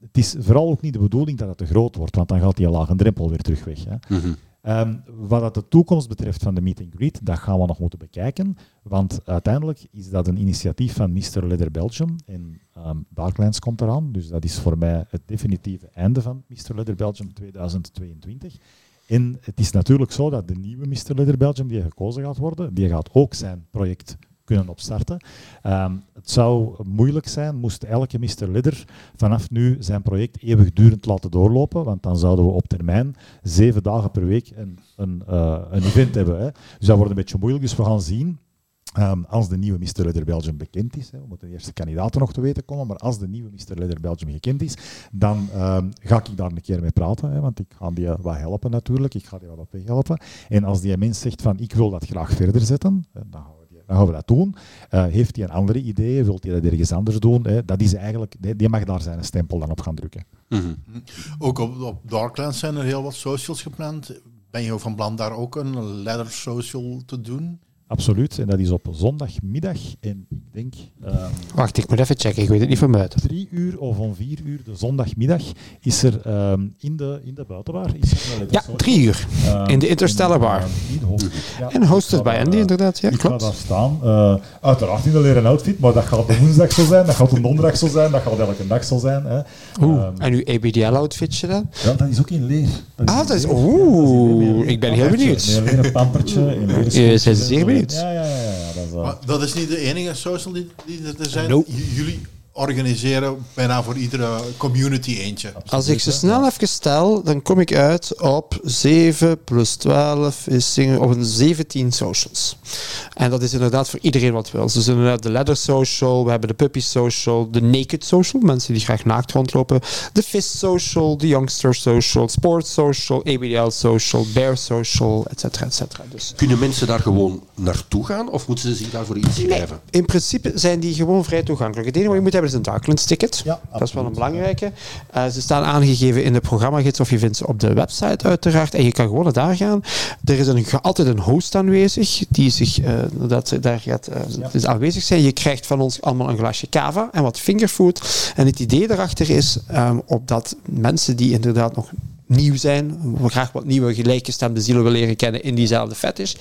het is vooral ook niet de bedoeling dat het te groot wordt, want dan gaat die lage drempel weer terug weg. Hè. Mm -hmm. Um, wat dat de toekomst betreft van de meet and greet, dat gaan we nog moeten bekijken. Want uiteindelijk is dat een initiatief van Mr. Leather Belgium. En um, komt eraan. Dus dat is voor mij het definitieve einde van Mr. Leather Belgium 2022. En het is natuurlijk zo dat de nieuwe Mr. Leather Belgium die gekozen gaat worden, die gaat ook zijn project kunnen opstarten. Um, het zou moeilijk zijn moest elke Mr. Lidder vanaf nu zijn project eeuwigdurend laten doorlopen, want dan zouden we op termijn zeven dagen per week een, een, uh, een event hebben. Hè. Dus dat wordt een beetje moeilijk, dus we gaan zien Um, als de nieuwe Mr. Leather Belgium bekend is, hè, we moeten de eerste kandidaten nog te weten komen, maar als de nieuwe Mr. Leather Belgium gekend is, dan um, ga ik daar een keer mee praten, hè, want ik ga die wat helpen natuurlijk, ik ga die wat op helpen. En als die mens zegt van ik wil dat graag verder zetten, dan gaan dan gaan we dat doen. Uh, heeft hij een andere ideeën, wilt hij dat ergens anders doen, hè, dat is eigenlijk, die mag daar zijn stempel dan op gaan drukken. Mm -hmm. Ook op, op Darklands zijn er heel wat socials gepland. Ben je van plan daar ook een leather social te doen? Absoluut, en dat is op zondagmiddag en ik denk... Um, Wacht, ik moet even checken, ik weet het niet van buiten. Drie uur of om vier uur de zondagmiddag is er um, in, de, in de buitenbar... Is er ja, drie uur, um, in de Interstellar Bar. Ja. En hosted bij Andy, inderdaad, ja, ik klopt. ga daar staan, uh, uiteraard in de leren outfit, maar dat gaat op woensdag zo zijn, dat gaat op donderdag zo zijn, dat gaat elke dag zo zijn. Hè. Oeh, en uw ABDL-outfitje dan? Ja, dat is ook in leer. Dat ah, dat is... Oeh, ja, ik ben heel benieuwd. Een leren pampertje. Je bent zeer benieuwd. Ja, ja, ja. ja dat, is, uh... maar dat is niet de enige social die, die er zijn. Nope. Jullie organiseren bijna voor iedere community eentje. Absoluut, Als ik ze snel even stel, dan kom ik uit op 7 plus 12 is op een 17 socials. En dat is inderdaad voor iedereen wat wil. Dus inderdaad de leather social, we hebben de puppy social, de naked social, mensen die graag naakt rondlopen, de fist social, de youngster social, sports social, ABDL social, bear social, et cetera, et cetera. Dus. Kunnen mensen daar gewoon naartoe gaan of moeten ze zich daarvoor inschrijven? Nee, in principe zijn die gewoon vrij toegankelijk. Het enige wat je moet hebben is een Darklands ticket. Ja, dat is wel een belangrijke. Uh, ze staan aangegeven in de programmagids of je vindt ze op de website uiteraard. En je kan gewoon naar daar gaan. Er is een, altijd een host aanwezig die zich uh, dat, daar gaat uh, ja. dus aanwezig zijn. Je krijgt van ons allemaal een glasje cava en wat fingerfood. En het idee daarachter is um, opdat mensen die inderdaad nog nieuw zijn, we graag wat nieuwe gelijkgestemde zielen willen leren kennen in diezelfde fetish,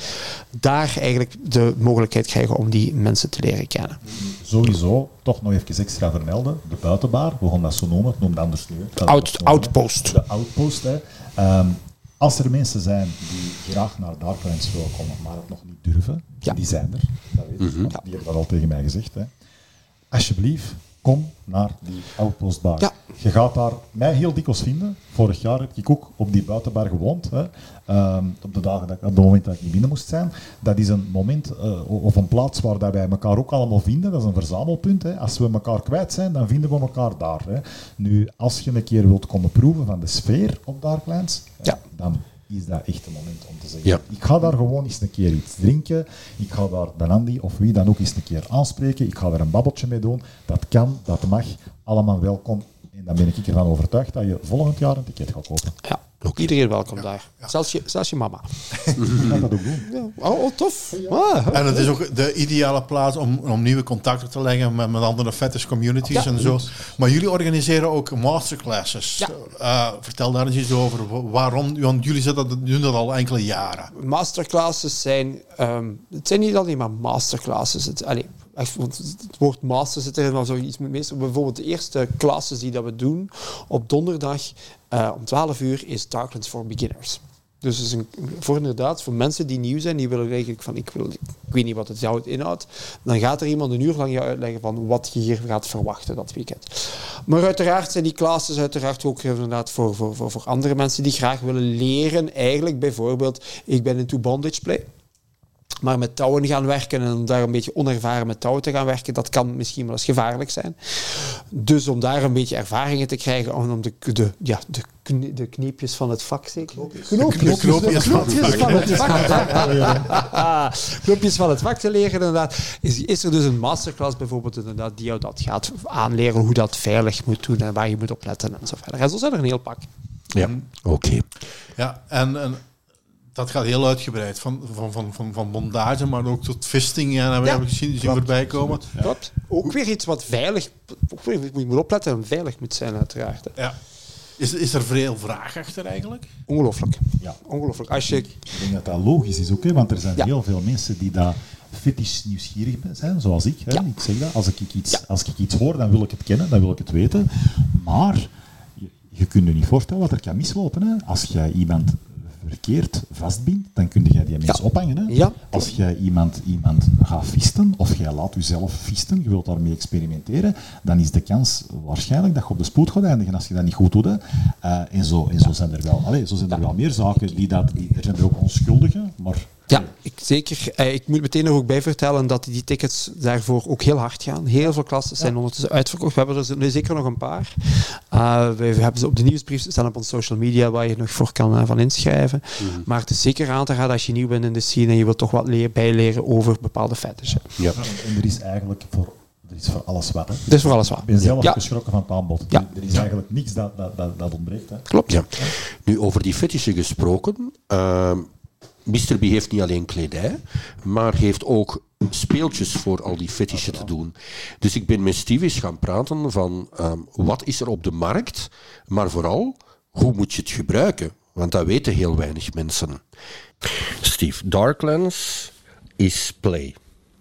daar eigenlijk de mogelijkheid krijgen om die mensen te leren kennen. Sowieso, toch nog even extra vermelden, de buitenbaar, we gaan dat zo noemen, het noemt anders nu. Out, outpost. De outpost, hè. Um, als er mensen zijn die graag naar Darklands willen komen, maar het nog niet durven, ja. die zijn er, dat weet ik, mm -hmm. die hebben dat al tegen mij gezegd. Hè. Alsjeblieft, kom naar die outpostbar. Ja. Je gaat daar mij heel dikwijls vinden. Vorig jaar heb ik ook op die buitenbar gewoond. Hè. Um, op de dagen dat ik, op het moment dat ik niet binnen moest zijn. Dat is een moment uh, of een plaats waar dat wij elkaar ook allemaal vinden. Dat is een verzamelpunt. Hè. Als we elkaar kwijt zijn, dan vinden we elkaar daar. Hè. Nu, als je een keer wilt komen proeven van de sfeer op Darklands, ja. dan is dat echt het moment om te zeggen, Ja. ik ga daar gewoon eens een keer iets drinken, ik ga daar de Andy of wie dan ook eens een keer aanspreken, ik ga er een babbeltje mee doen, dat kan, dat mag, allemaal welkom. En dan ben ik ervan overtuigd dat je volgend jaar een ticket gaat kopen. Ja, ook iedereen welkom daar. Zelfs, je, zelfs je mama. Ik ga dat ook doen. Ja. Oh, oh, tof. Ah, En het is ook de ideale plaats om, om nieuwe contacten te leggen met, met andere fetish communities Ja. en zo. Maar jullie organiseren ook masterclasses. Ja. Eh, vertel daar eens iets over. Wa- Waarom? Want jullie zetten dat, doen dat al enkele jaren. masterclasses zijn, ehm, het zijn niet alleen maar masterclasses. Het, echt, want het woord master zit erin, maar zoiets moet meestal. Bijvoorbeeld de eerste classes die dat we doen op donderdag eh, om 12 uur is Darklands for Beginners. Dus is een, voor inderdaad, voor mensen die nieuw zijn, die willen eigenlijk van, ik, wil, ik weet niet wat het jou inhoudt, dan gaat er iemand een uur lang je uitleggen van wat je hier gaat verwachten dat weekend. Maar uiteraard zijn die classes uiteraard ook inderdaad voor, voor, voor, voor andere mensen die graag willen leren. Eigenlijk bijvoorbeeld, ik ben into bondage play. Maar met touwen gaan werken en om daar een beetje onervaren met touwen te gaan werken, dat kan misschien wel eens gevaarlijk zijn. Dus om daar een beetje ervaringen te krijgen, om om de, de, ja, de, knie- de kniepjes van het vak zeker? Knoopjes. Knoopjes van het knoopjes vak. van het vak. Knoopjes van het vak te leren, inderdaad. Is, is er dus een masterclass bijvoorbeeld, inderdaad, die jou dat gaat aanleren, hoe dat veilig moet doen en waar je moet op letten en zo verder. En zo zijn er een heel pak. Ja, oké. Ja, en, en dat gaat heel uitgebreid. Van, van, van, van, van bondage, maar ook tot fisting. En hebben Ja, we gezien, zien voorbij komen. Klopt. Ook weer iets wat veilig, je moet opletten en veilig moet zijn uiteraard. hè. Ja. Is, is er veel vraag achter eigenlijk? Ongelooflijk. Ja. Ongelooflijk. Als je... Ik denk dat dat logisch is ook, hè, want er zijn Ja. heel veel mensen die daar fetisch nieuwsgierig zijn, zoals ik. Hè. Ja. Ik zeg dat, als ik, iets, Ja. als ik iets hoor, dan wil ik het kennen, dan wil ik het weten. Maar je, je kunt je niet voorstellen wat er kan mislopen. Hè. Als jij iemand verkeerd vastbindt, dan kun jij die mens Ja. ophangen. Hè. Ja. Als jij iemand, iemand gaat visten, of jij laat jezelf visten, je wilt daarmee experimenteren, dan is de kans waarschijnlijk dat je op de spoed gaat eindigen als je dat niet goed doet. Hè. Eh, en zo, en zo zijn er wel, allez, zo zijn er wel meer zaken. Die dat, die, er zijn er ook onschuldigen, maar Ja, ik, zeker. Eh, ik moet meteen er ook bij vertellen dat die tickets daarvoor ook heel hard gaan. Heel veel klassen zijn ondertussen uitverkocht. We hebben er nu zeker nog een paar. Eh, we hebben ze op de nieuwsbrief staan op onze social media waar je nog voor kan eh, van inschrijven. Maar het is zeker aan te raden als je nieuw bent in de scene en je wilt toch wat leer, bijleren over bepaalde fetishen. Ja. en er is eigenlijk voor, er is voor alles wat. Hè. Dat is voor alles waar. Ik ben zelf Ja. geschrokken van het aanbod. Ja. Er is eigenlijk niks dat, dat, dat, dat ontbreekt. Hè. Klopt. Ja. Nu, over die fetishen gesproken. ehm Mr. B heeft niet alleen kledij, maar heeft ook speeltjes voor al die fetishen te doen. Dus ik ben met Steve eens gaan praten van ehm, wat is er op de markt, maar vooral hoe moet je het gebruiken? Want dat weten heel weinig mensen. Steve, Darklands is play.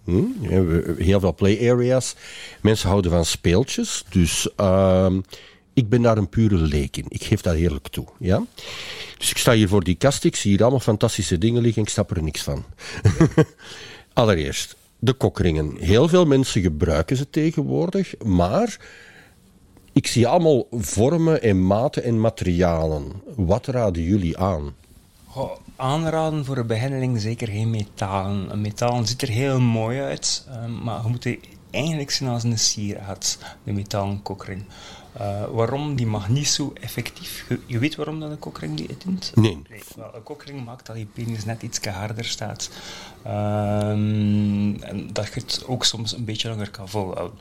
Hm? Heel veel play areas. Mensen houden van speeltjes. Dus ehm, ik ben daar een pure leek in. Ik geef dat eerlijk toe. Ja? Dus ik sta hier voor die kast. Ik zie hier allemaal fantastische dingen liggen. Ik snap er niks van. Allereerst, de kokringen. Heel veel mensen gebruiken ze tegenwoordig. Maar ik zie allemaal vormen en maten en materialen. Wat raden jullie aan? Aanraden voor een beginneling zeker geen metalen. Een metaal ziet er heel mooi uit, ehm, maar je moet die eigenlijk zien als een sieraad, de metalen kokring. Eh, waarom? Die mag niet zo effectief. Je, je weet waarom dat een kokring die dient? Nee. Een kokring maakt dat je penis net iets harder staat. Ehm, en dat je het ook soms een beetje langer kan volhouden.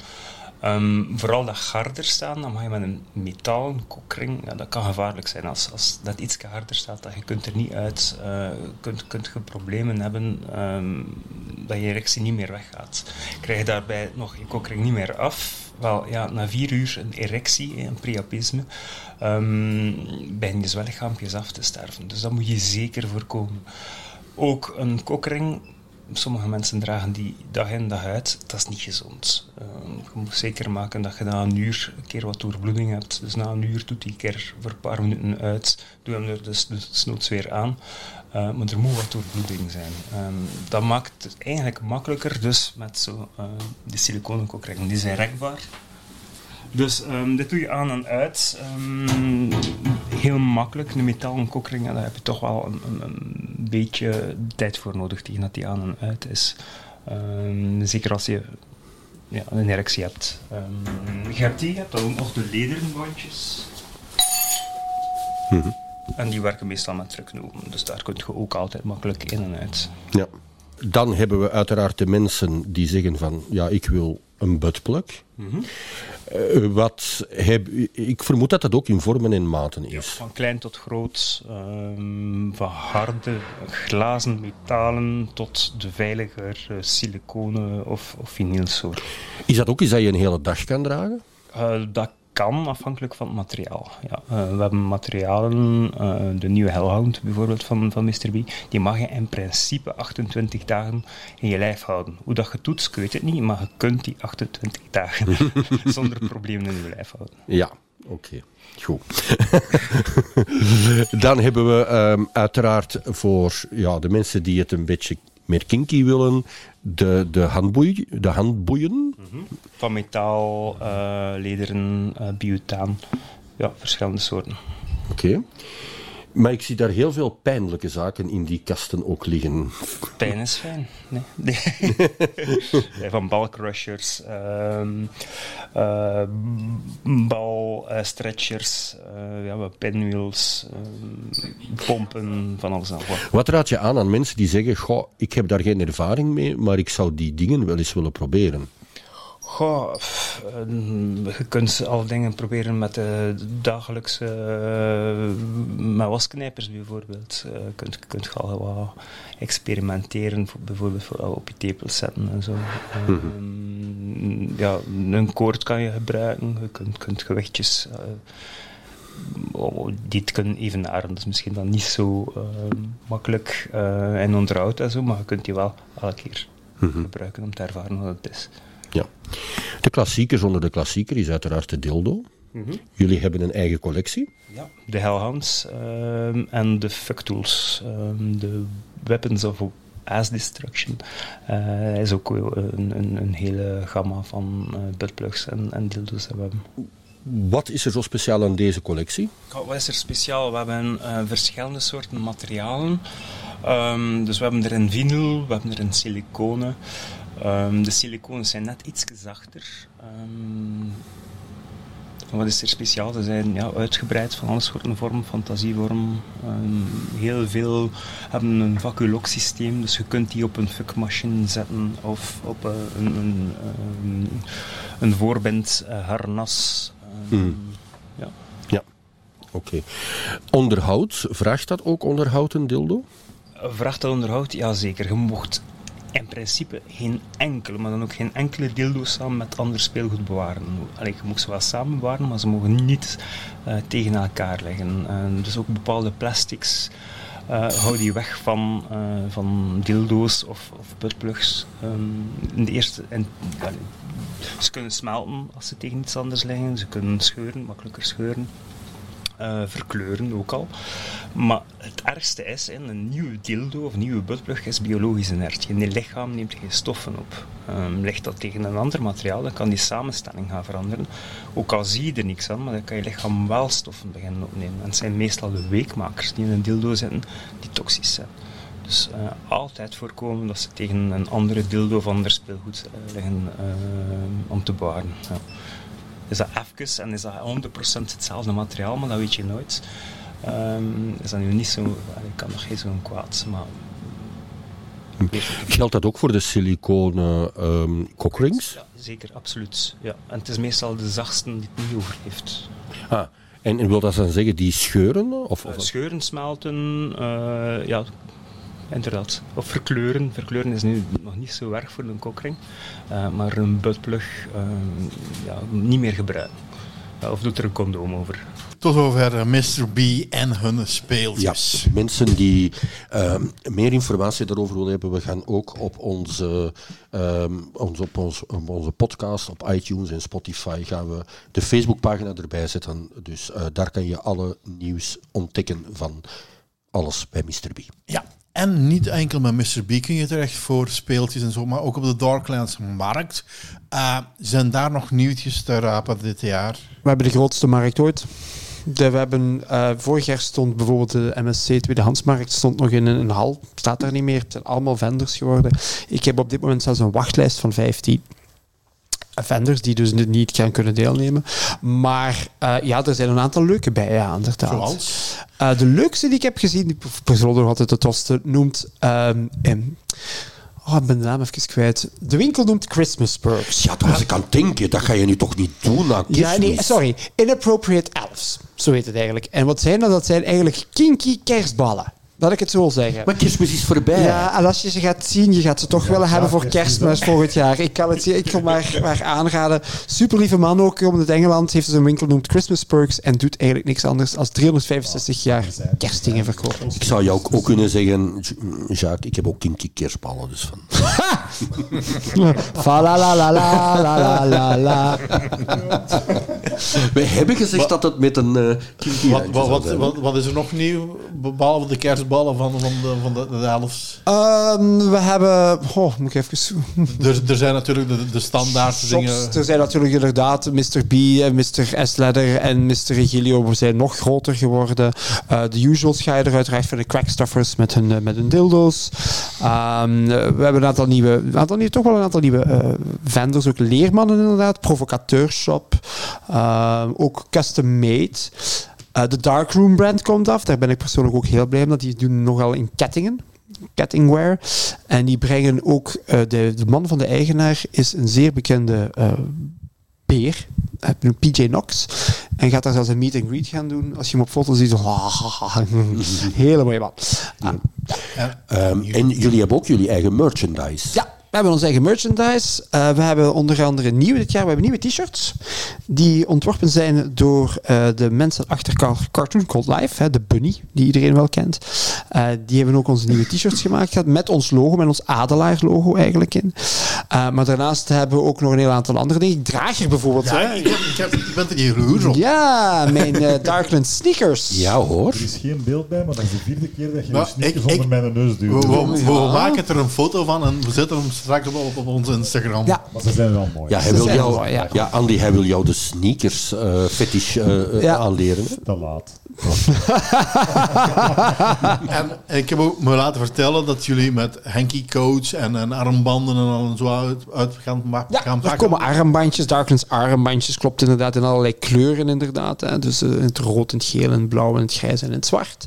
Ehm, vooral dat harder staan, dan mag je met een metalen kokring, ja, dat kan gevaarlijk zijn. Als, als dat iets harder staat, dat je kunt er niet uit, eh kunt, kunt je problemen hebben ehm, dat je erectie niet meer weggaat. Krijg je daarbij nog je kokring niet meer af, wel ja, na vier uur een erectie, een priapisme, ehm begin je zwellichaampjes af te sterven. Dus dat moet je zeker voorkomen. Ook een kokring, sommige mensen dragen die dag in dag uit, dat is niet gezond. Ehm, je moet zeker maken dat je na een uur een keer wat doorbloeding hebt. Dus na een uur doet die keer voor een paar minuten uit, doe hem er dus, dus noods weer aan. Eh, maar er moet wat doorbloeding zijn. Ehm, dat maakt het eigenlijk makkelijker dus met zo, eh, de siliconen kokringen. Die zijn rekbaar. Dus ehm, dit doe je aan en uit. Ehm, heel makkelijk. Een metalen kokring, ja, daar heb je toch wel een, een, een beetje tijd voor nodig tegen dat die aan en uit is. Zeker als je ja, een erectie hebt. Je hebt die, je ook nog de lederen bandjes. En die werken meestal met trucknomen. Dus daar kun je ook altijd makkelijk in en uit. Ja. Dan hebben we uiteraard de mensen die zeggen van ja, ik wil een buttplug. Eh, wat heb, ik vermoed dat dat ook in vormen en maten is. Van klein tot groot, ehm, van harde glazen, metalen tot de veiliger uh, siliconen of, of vinylsoort. Is dat ook iets dat je een hele dag kan dragen? Uh, dat kan, afhankelijk van het materiaal. Ja, uh, we hebben materialen, uh, de nieuwe Hellhound bijvoorbeeld van, van Mr. B, die mag je in principe 28 dagen in je lijf houden. Hoe dat je toetst, ik weet het niet, maar je kunt die 28 dagen zonder problemen in je lijf houden. Ja, oké. Goed. Dan hebben we um, uiteraard voor ja, de mensen die het een beetje meer kinky willen, de, de, handboei, de handboeien. Mm -hmm. Van metaal, uh, lederen, uh, biotaan. Ja, verschillende soorten. Oké. Okay. Maar ik zie daar heel veel pijnlijke zaken in die kasten ook liggen. Pijn is fijn. Nee. Van balcrushers, um, uh, balstretchers, uh, ja, pinwheels, uh, pompen, van alles en wat. Wat raad je aan aan mensen die zeggen: Goh, ik heb daar geen ervaring mee, maar ik zou die dingen wel eens willen proberen? Goh, je kunt al dingen proberen met de dagelijkse uh, met wasknijpers bijvoorbeeld. Je kunt, kunt je al wat experimenteren, voor, bijvoorbeeld voor op je tepels zetten en zo. Mm -hmm. um, ja, een koord kan je gebruiken, je kunt, kunt gewichtjes uh, oh, die het kunnen evenaren. Dat is misschien dan niet zo makkelijk in onderhoud en zo, maar je kunt die wel elke keer mm -hmm. gebruiken om te ervaren wat het is. Ja. De klassiekers onder de klassieker is uiteraard de dildo. Mm -hmm. Jullie hebben een eigen collectie. Ja, de Hellhounds um, en de Fuck Tools. Um, de Weapons of Ass Destruction. Uh, is ook een, een, een, hele gamma van uh, buttplugs en, en dildo's dat we hebben. Wat is er zo speciaal aan deze collectie? Wat is er speciaal? We hebben uh, verschillende soorten materialen. Um, dus we hebben er een vinyl, we hebben er een siliconen. Um, de siliconen zijn net iets zachter. Um, wat is er speciaal? Ze zijn ja, uitgebreid van alle soorten vormen, fantasievorm. Um, heel veel hebben een vacuumlock-systeem, dus je kunt die op een fuckmachine zetten of op een, een, een, een voorbind uh, harnas. Mm. Ja. ja. Oké. Okay. Onderhoud, vraagt dat ook onderhoud een dildo? Vraagt dat onderhoud? Jazeker. Je mocht in principe geen enkele, maar dan ook geen enkele dildo samen met ander speelgoed bewaren. Allee, je mag ze wel samen bewaren, maar ze mogen niet uh, tegen elkaar liggen. Uh, dus ook bepaalde plastics uh, hou die weg van, van dildo's of, of buttplugs. Um, in de eerste, ze kunnen smelten als ze tegen iets anders liggen, ze kunnen scheuren, makkelijker scheuren. Uh, verkleuren ook al. Maar het ergste is, in een nieuwe dildo of nieuwe buttplug is biologisch inert. Je lichaam neemt geen stoffen op. Um, ligt dat tegen een ander materiaal, dan kan die samenstelling gaan veranderen. Ook al zie je er niks aan, maar dan kan je lichaam wel stoffen beginnen opnemen. En het zijn meestal de weekmakers die in een dildo zitten, die toxisch zijn. Dus uh, altijd voorkomen dat ze tegen een andere dildo of ander speelgoed uh, liggen om te bewaren. Ja is dat even en is dat 100% hetzelfde materiaal, maar dat weet je nooit. Um, is dat nu niet zo, ik kan nog geen zo'n kwaad, maar... Geldt dat ook voor de siliconen um, cockrings? Ja, zeker, absoluut. Ja. En het is meestal de zachtste die het niet overleeft. Ah, en, en wil dat dan zeggen die scheuren? Of, of? Uh, scheuren, smelten, uh, ja, inderdaad. Of verkleuren. Verkleuren is nu nog niet zo erg voor een kokring. Uh, maar een buttplug uh, ja, niet meer gebruiken. Uh, of doet er een condoom over. Tot zover Mr. B en hun speeltjes. Ja, mensen die meer informatie daarover willen hebben, we gaan ook op onze, ons, op, ons, op onze podcast, op iTunes en Spotify, gaan we de Facebookpagina erbij zetten. Dus daar kan je alle nieuws ontdekken van alles bij Mr. B. Ja, en niet enkel met Mr. B kun je terecht voor speeltjes en zo, maar ook op de Darklands markt. Uh, zijn daar nog nieuwtjes te rapen dit jaar? We hebben de grootste markt ooit. We hebben, uh, vorig jaar stond bijvoorbeeld de MSC Tweedehandsmarkt stond nog in een, een hal. Staat daar niet meer. Het zijn allemaal vendors geworden. Ik heb op dit moment zelfs een wachtlijst van 15. Vendors die dus niet gaan kunnen deelnemen. Maar uh, ja, er zijn een aantal leuke bij, ja, inderdaad. Zoals? Uh, de leukste die ik heb gezien, die persoonlijk nog altijd de toste noemt... Um, Oh, ik ben de naam even kwijt. De winkel noemt Christmas Perks. Ja, daar was ik aan het denken. Dat ga je nu toch niet doen na Ja, nee, sorry. Inappropriate Elves. Zo heet het eigenlijk. En wat zijn dat? Dat zijn eigenlijk kinky kerstballen. Dat ik het zo wil zeggen. Maar kerstmis is voorbij. Ja, en als je ze gaat zien, je gaat ze toch willen hebben voor kerstmis volgend jaar. Ik kan het ik kan maar, maar aanraden. Super lieve man ook. Komt uit Engeland. Heeft dus een winkel genoemd Christmas Perks. En doet eigenlijk niks anders dan 365 jaar kerstdingen verkopen. Ik zou jou ook, kunnen zeggen, Jacques, ik heb ook kinky kerstballen. Dus van. Fa la la la la la la la. We hebben gezegd dat het met een uh, wat, wat, wat, wat, is er nog nieuw, behalve de kerstballen? Van, van de, van de, de? Um, we hebben... Oh, moet ik even... er, er zijn natuurlijk de, de standaard dingen. Er zijn natuurlijk inderdaad Mr. B, Mr. S-Ladder en Mr. Regilio zijn nog groter geworden. Uh, de usuals ga je er uiteraard voor de crackstuffers met hun, uh, met hun dildo's. Um, we hebben een aantal nieuwe, een aantal nieuwe, toch wel een aantal nieuwe uh, vendors, ook leermannen inderdaad, provocateurshop, uh, ook custom made. Uh, de Darkroom brand komt af. Daar ben ik persoonlijk ook heel blij mee. Dat die doen nogal in kettingen. Kettingwear. En die brengen ook... Uh, de, de, man van de eigenaar is een zeer bekende uh, beer. Een PJ Knox. En gaat daar zelfs een meet and greet gaan doen. Als je hem op foto ziet, zo... Hele mooie man. Ah. Ja. Um, en jullie hebben ook jullie eigen merchandise. Ja. We hebben onze eigen merchandise. Uh, we hebben onder andere nieuwe dit jaar. We hebben nieuwe t-shirts. Die ontworpen zijn door uh, de mensen achter Cartoon Called Life. Hè, de Bunny, die iedereen wel kent. Uh, die hebben ook onze nieuwe t-shirts gemaakt. Met ons logo, met ons Adelaar logo eigenlijk in. maar daarnaast hebben we ook nog een heel aantal andere dingen. Ik draag er bijvoorbeeld... Ja, ik, heb, ik, heb, ik ben er hier jaloers op. Ja, mijn Darkland sneakers. Ja hoor. Er is geen beeld bij, maar dat is de vierde keer dat je nou, sneakers ik, onder mijn neus duwt. We, we, we, we maken er een foto van en we zetten hem straks op, op, op onze Instagram. Ja. Maar ze zijn wel mooi. Ja, hij wil jou, mooi, ja. ja. Andy, hij wil jou de sneakers uh, fetish uh, ja. aanleren. Te laat. en ik heb ook me laten vertellen dat jullie met hanky coats en, en armbanden en al zo uit, uit gaan, ja, gaan pakken. er komen armbandjes, Darklands armbandjes, klopt inderdaad, in allerlei kleuren inderdaad. Hè. Dus uh, in het rood, in het geel, in het blauw, in het grijs en in het zwart.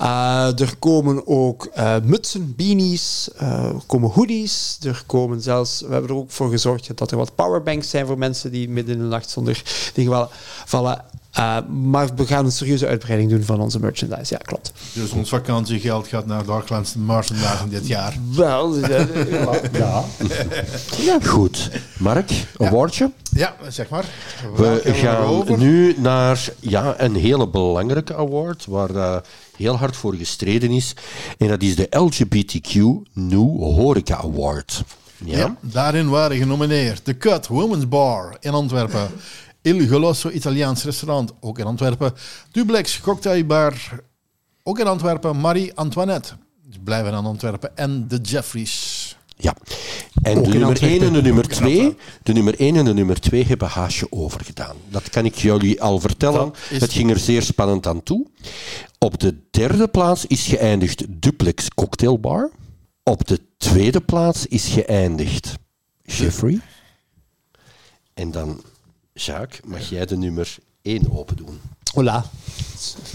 Uh, er komen ook uh, mutsen, beanies, er komen hoodies, er komen zelfs, we hebben er ook voor gezorgd dat er wat powerbanks zijn voor mensen die midden in de nacht zonder dingen vallen. Uh, maar we gaan een serieuze uitbreiding doen van onze merchandise. Ja, klopt. Dus ons vakantiegeld gaat naar Darklands merchandise dit jaar. Wel, ja. ja. Goed. Mark, een ja. woordje? Ja, zeg maar. We, we gaan nu naar ja, een hele belangrijke award, waar uh, heel hard voor gestreden is. En dat is de LGBTQ New Horeca Award. Ja? ja? daarin waren genomineerd de Cut Women's Bar in Antwerpen, Il Golosso Italiaans restaurant, ook in Antwerpen, Dublex Cocktailbar, ook in Antwerpen, Marie Antoinette, dus blijven aan Antwerpen, en de Jeffries. Ja, en de nummer 1 en de nummer 2, de nummer 1 en de nummer 2 hebben haasje overgedaan. Dat kan ik jullie al vertellen. Het ging er zeer spannend aan toe. Op de derde plaats is geëindigd Duplex Cocktailbar. Op de tweede plaats is geëindigd Jeffrey. En dan, Jacques, mag jij de nummer 1 open doen. Hola.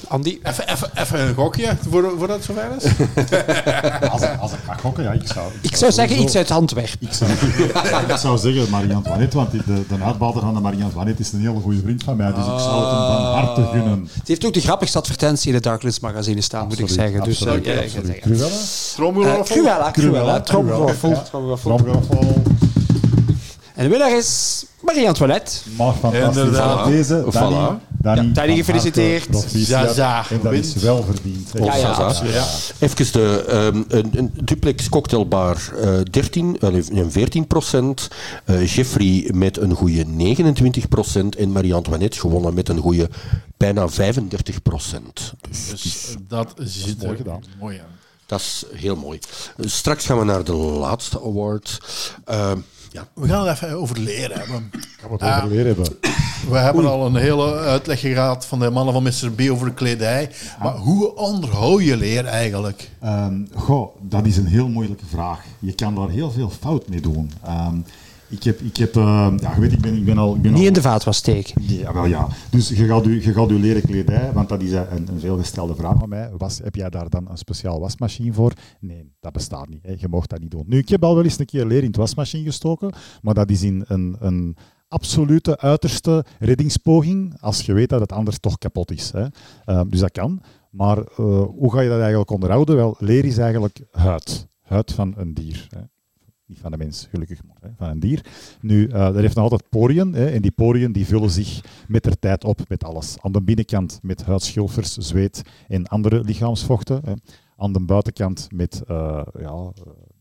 Andy? Even, even, even een gokje voordat voor het zover is. als, als ik ga gokken, ja, ik zou... Ik, ik zou, zeggen iets uit Antwerpen. Ik zou, ik zou zeggen Marie-Antoinette, want de, de uitbater van de Marie-Antoinette is een hele goede vriend van mij, dus ik zou het hem van harte gunnen. Het heeft ook de grappigste advertentie in het Darklist magazine staan, moet ik zeggen. Dus, absoluut, uh, absoluut. Cruella? Tromgeroffel? Cruella, Cruella. Tromgeroffel. En de winnaar is Marie-Antoinette. Maar fantastisch. Deze, Voilà. Danny, Ja, Danny, gefeliciteerd. Zaza. En dat is wel verdiend. Ja, absoluut. Even de um, een, een duplex cocktailbar uh, 13, uh, 14 procent. Uh, Jeffrey met een goede 29 procent. En Marie-Antoinette gewonnen met een goede bijna 35 procent. Dus, Dus dat ziet mooi er gedaan. mooi aan. dat is heel mooi. Straks gaan we naar de laatste award. Uh, ja. We gaan het even over leren hebben. Gaan we het over weer hebben. We hebben al een hele uitleg gehad van de mannen van Mr. B over de kledij. Maar hoe onderhoud je leer eigenlijk? Ehm, goh, dat is een heel moeilijke vraag. Je kan daar heel veel fout mee doen. Ehm, Ik heb, ik heb uh, ja, weet, ik ben, ik ben al... Ik ben Niet al, in de vaat was steken. Ja, wel ja. Dus je gaat je, je gaat je leren kledij, want dat is een, een veelgestelde vraag van mij. Was, heb jij daar dan een speciaal wasmachine voor? Nee, dat bestaat niet. Hè. Je mocht dat niet doen. Nu, ik heb al wel eens een keer leer in het wasmachine gestoken, maar dat is in een, een absolute uiterste reddingspoging, als je weet dat het anders toch kapot is. Hè. Uh, dus dat kan. Maar uh, hoe ga je dat eigenlijk onderhouden? Wel, leer is eigenlijk huid. Huid van een dier. Hè. Niet van de mens, gelukkig maar, van een dier. Nu, uh, dat heeft nog altijd poriën. Hè, en die poriën die vullen zich met de tijd op met alles. Aan de binnenkant met huidschilfers, zweet en andere lichaamsvochten. Hè. Aan de buitenkant met uh, ja,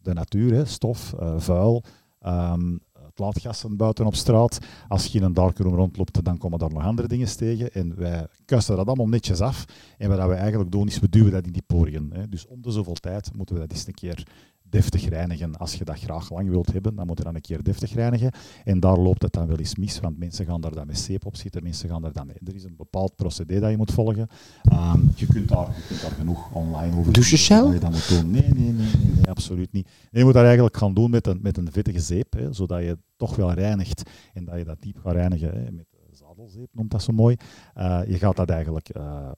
de natuur, hè, stof, vuil, um, laadgassen buiten op straat. Als je in een darkroom rondloopt, dan komen daar nog andere dingen tegen. En wij kuisen dat allemaal netjes af. En wat we eigenlijk doen, is we duwen dat in die poriën. Dus om de zoveel tijd moeten we dat eens een keer deftig reinigen. Als je dat graag lang wilt hebben, dan moet je dan een keer deftig reinigen. En daar loopt het dan wel eens mis, want mensen gaan daar dan met zeep op zitten, mensen gaan daar dan mee. Er is een bepaald procedé dat je moet volgen. Um, je, kunt daar, je kunt daar genoeg online over Douchegel? je dat moet doen. Nee, nee, nee, nee, nee, absoluut niet. Nee, je moet dat eigenlijk gaan doen met een, met een vettige zeep, hè, zodat je toch wel reinigt en dat je dat diep gaat reinigen hè, met zadelzeep, noemt dat zo mooi. Uh, je gaat dat eigenlijk... Uh,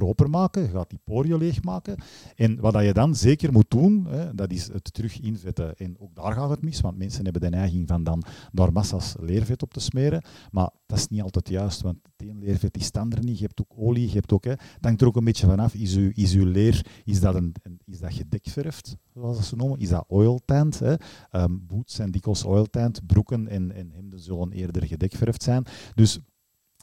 proper maken, je gaat die poriën leegmaken. En wat je dan zeker moet doen, hè, dat is het terug invetten. En ook daar gaat het mis, want mensen hebben de neiging van dan daar massa's leervet op te smeren. Maar dat is niet altijd juist, want het een leervet is standaard niet. Je hebt ook olie, je hebt ook... Hè, het hangt er ook een beetje vanaf, is uw, is uw leer, is dat, een, is dat gedekverfd, zoals ze noemen? Is dat oil tint? Um, boots zijn dikwijls oil tint, broeken en, en hemden zullen eerder gedekverfd zijn. Dus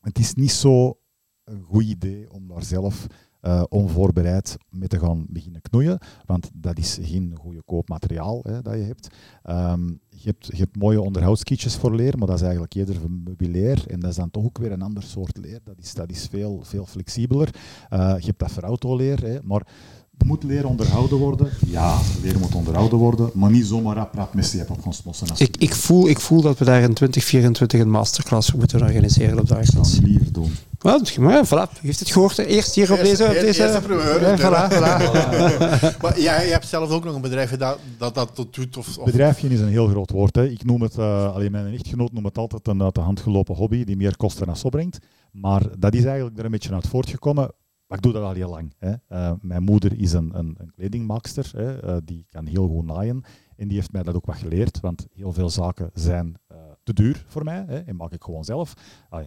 het is niet zo een goed idee om daar zelf uh, onvoorbereid mee te gaan beginnen knoeien, want dat is geen goede koopmateriaal hè, dat je hebt. Um, je hebt. Je mooie onderhoudskitjes voor leer, maar dat is eigenlijk eerder meubilair en dat is dan toch ook weer een ander soort leer. Dat is, dat is veel, veel flexibeler. Uh, je hebt dat voor autoleer, hè, maar moet leren onderhouden worden? Ja, leer moet onderhouden worden, maar niet zomaar rap rap met op gaan smossen. Ik, ik, voel, ik voel dat we daar in 2024 een masterclass moeten organiseren op Ik zou het liever doen. Wel, maar voilà, je heeft het gehoord. Eerst hier op deze... Op deze eerste primeur. Ja, voilà, voilà. maar jij je hebt zelf ook nog een bedrijf dat dat, dat doet? Of, of... Bedrijfje is een heel groot woord. Hè. Ik noem het, uh, alleen mijn echtgenoot noemt het altijd een uit de hand gelopen hobby die meer kosten dan opbrengt. Maar dat is eigenlijk er een beetje uit voortgekomen. Maar ik doe dat al heel lang. Hè. Uh, mijn moeder is een, een, een kledingmaakster, hè. Uh, die kan heel goed naaien. En die heeft mij dat ook wat geleerd, want heel veel zaken zijn te duur voor mij hè, en maak ik gewoon zelf.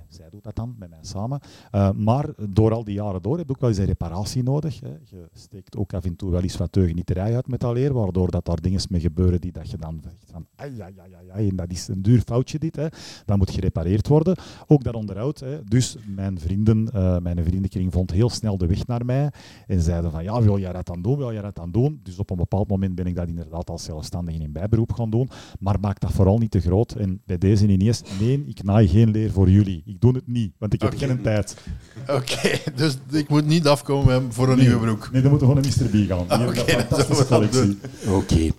Zij doet dat dan met mij samen. Uh, maar door al die jaren door heb ik ook wel eens een reparatie nodig. Hè. Je steekt ook af en toe wel eens wat teugeniterij uit met dat leer, waardoor dat daar dingen mee gebeuren die dat je dan zegt van ai, ja, ja, ja, en dat is een duur foutje dit. Hè. Dat moet gerepareerd worden. Ook dat onderhoud. Hè. Dus mijn vrienden, uh, mijn vriendenkring vond heel snel de weg naar mij en zeiden van ja, wil jij dat dan doen, wil jij dat dan doen? Dus op een bepaald moment ben ik dat inderdaad als zelfstandige in bijberoep gaan doen, maar maak dat vooral niet te groot. En bij deze ineens, nee, ik naai geen leer voor jullie. Ik doe het niet, want ik heb okay. geen tijd. Oké, okay, dus ik moet niet afkomen voor een nee, nieuwe broek. Nee, dan moeten we gewoon een Mr. B gaan. Oké, okay, fantastische collectie. Oké.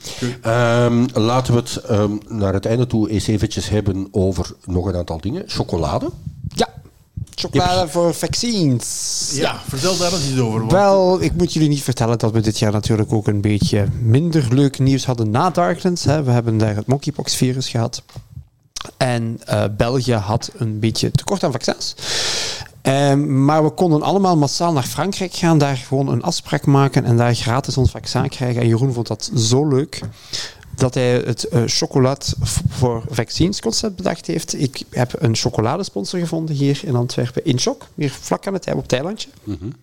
Um, laten we het um, naar het einde toe eens eventjes hebben over nog een aantal dingen. Chocolade. Ja. Chocolade voor vaccins. Ja, vertel daar eens iets over. Want... Wel, ik moet jullie niet vertellen dat we dit jaar natuurlijk ook een beetje minder leuk nieuws hadden na Darklands. Hè. We hebben daar het monkeypox-virus gehad. En uh, België had een beetje tekort aan vaccins. Um, maar we konden allemaal massaal naar Frankrijk gaan, daar gewoon een afspraak maken en daar gratis ons vaccin krijgen. En Jeroen vond dat zo leuk dat hij het uh, voor vaccins concept bedacht heeft. Ik heb een chocoladesponsor gevonden hier in Antwerpen, Inchok, hier vlak aan het op het eilandje. -hmm.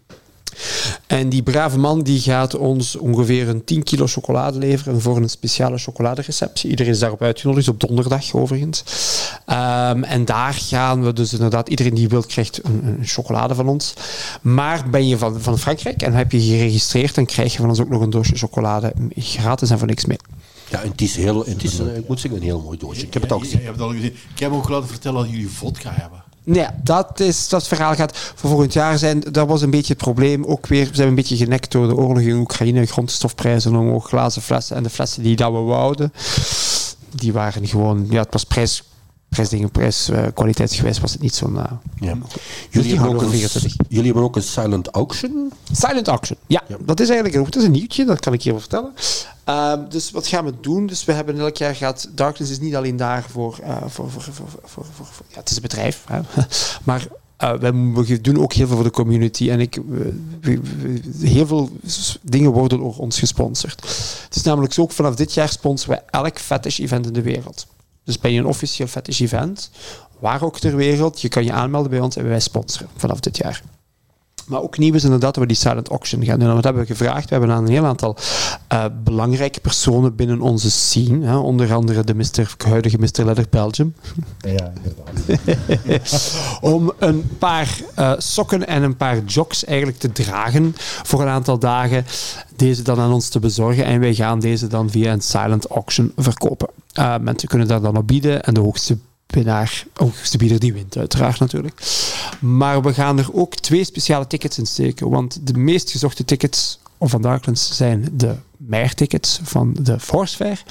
En die brave man die gaat ons ongeveer een 10 kilo chocolade leveren voor een speciale chocoladereceptie. Iedereen is daarop uitgenodigd, op donderdag overigens. Um, en daar gaan we dus inderdaad, iedereen die wil krijgt een, een, chocolade van ons. Maar ben je van, van Frankrijk en heb je geregistreerd, dan krijg je van ons ook nog een doosje chocolade gratis en voor niks mee. Ja, en het is, heel, het is een, ik moet zeggen, een heel mooi doosje. Ik heb het al gezien. Je, je hebt het al gezien. Ik heb ook laten vertellen dat jullie vodka hebben. Nee, dat is dat verhaal gaat voor volgend jaar zijn. Dat was een beetje het probleem. Ook weer, we zijn een beetje genekt door de oorlog in Oekraïne, grondstofprijzen omhoog, glazen flessen en de flessen die dat we wouden. Die waren gewoon, ja, het was prijs prijsdingen, prijs, uh, kwaliteitsgewijs was het niet zo'n... Uh, ja. Jullie, hebben ook een, we 24. jullie hebben ook een silent auction. Silent Auction, ja, Ja. Dat is eigenlijk dat is een nieuwtje, dat kan ik je wel vertellen. Ehm, dus wat gaan we doen? Dus we hebben elk jaar gaat... Darkness is niet alleen daar voor... eh, voor, voor, voor, voor, voor, ja, het is een bedrijf, hè. maar... wij, we doen ook heel veel voor de community en ik, we- we- we- heel veel dingen worden door ons gesponsord. Het is namelijk zo, ook vanaf dit jaar sponsoren we elk fetish event in de wereld. Dus ben je een officieel fetish event, waar ook ter wereld, je kan je aanmelden bij ons en wij sponsoren vanaf dit jaar. Maar ook nieuw is inderdaad dat we die silent auction gaan doen. En wat hebben we gevraagd? We hebben aan een heel aantal eh, belangrijke personen binnen onze scene. Hè, onder andere de huidige Mr. Leather Belgium. Ja, inderdaad. Om een paar eh, sokken en een paar jocks eigenlijk te dragen voor een aantal dagen. Deze dan aan ons te bezorgen. En wij gaan deze dan via een silent auction verkopen. Eh, mensen kunnen daar dan op bieden. En de hoogste winnaar, hoogste bieder die wint uiteraard natuurlijk. Maar we gaan er ook twee speciale tickets in steken. Want de meest gezochte tickets van Darklands zijn de Meijer-tickets van de Horse Fair.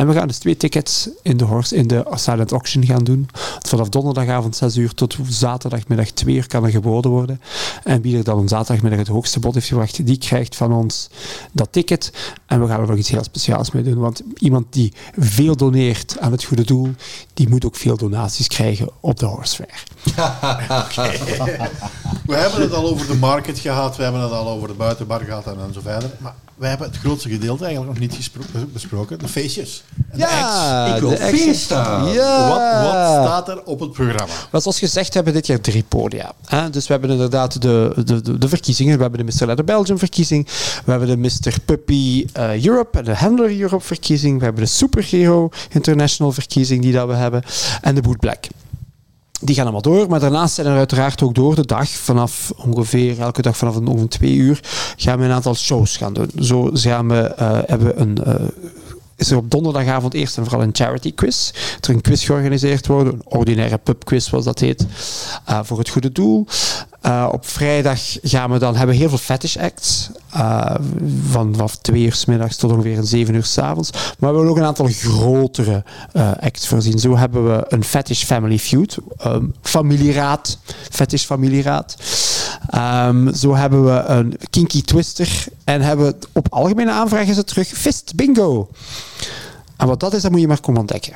En we gaan dus twee tickets in de, horse, in de silent auction gaan doen. Vanaf donderdagavond 6 uur tot zaterdagmiddag 2 uur kan er geboden worden. En wie er dan op zaterdagmiddag het hoogste bod heeft gebracht, die krijgt van ons dat ticket. En we gaan er nog iets heel speciaals mee doen. Want iemand die veel doneert aan het goede doel, die moet ook veel donaties krijgen op de Horse Fair. We hebben het al over de market gehad, we hebben het al over de buitenbar gehad en, zo verder. Maar we hebben het grootste gedeelte eigenlijk nog niet besproken. De feestjes. En de acts. Ik wil de feesten. Ja. Wat, wat staat er op het programma? Maar zoals gezegd hebben we dit jaar drie podia. Hè? Dus we hebben inderdaad de, de, de, de verkiezingen. We hebben de Mr. Leather Belgium verkiezing. We hebben de Mr. Puppy eh, Europe en de Handler Europe verkiezing. We hebben de Superhero International verkiezing die dat we hebben. En de Boot Black. Die gaan allemaal door, maar daarnaast zijn er uiteraard ook door de dag, vanaf ongeveer elke dag vanaf een, ongeveer twee uur, gaan we een aantal shows gaan doen. Zo gaan we, eh, hebben we een, eh, is er op donderdagavond eerst en vooral een charity quiz. Er een quiz georganiseerd worden, een ordinaire pubquiz zoals dat heet, eh, voor het goede doel. Eh, op vrijdag gaan we dan, hebben we heel veel fetish acts. eh, van vanaf twee uur s middags tot ongeveer een zeven uur s avonds. Maar we willen ook een aantal grotere acts voorzien. Zo hebben we een fetish family feud. ehm, familieraad. Fetish familieraad. Ehm, zo hebben we een kinky twister. En hebben we op algemene aanvraag is het terug fist bingo. En wat dat is, dat moet je maar komen ontdekken.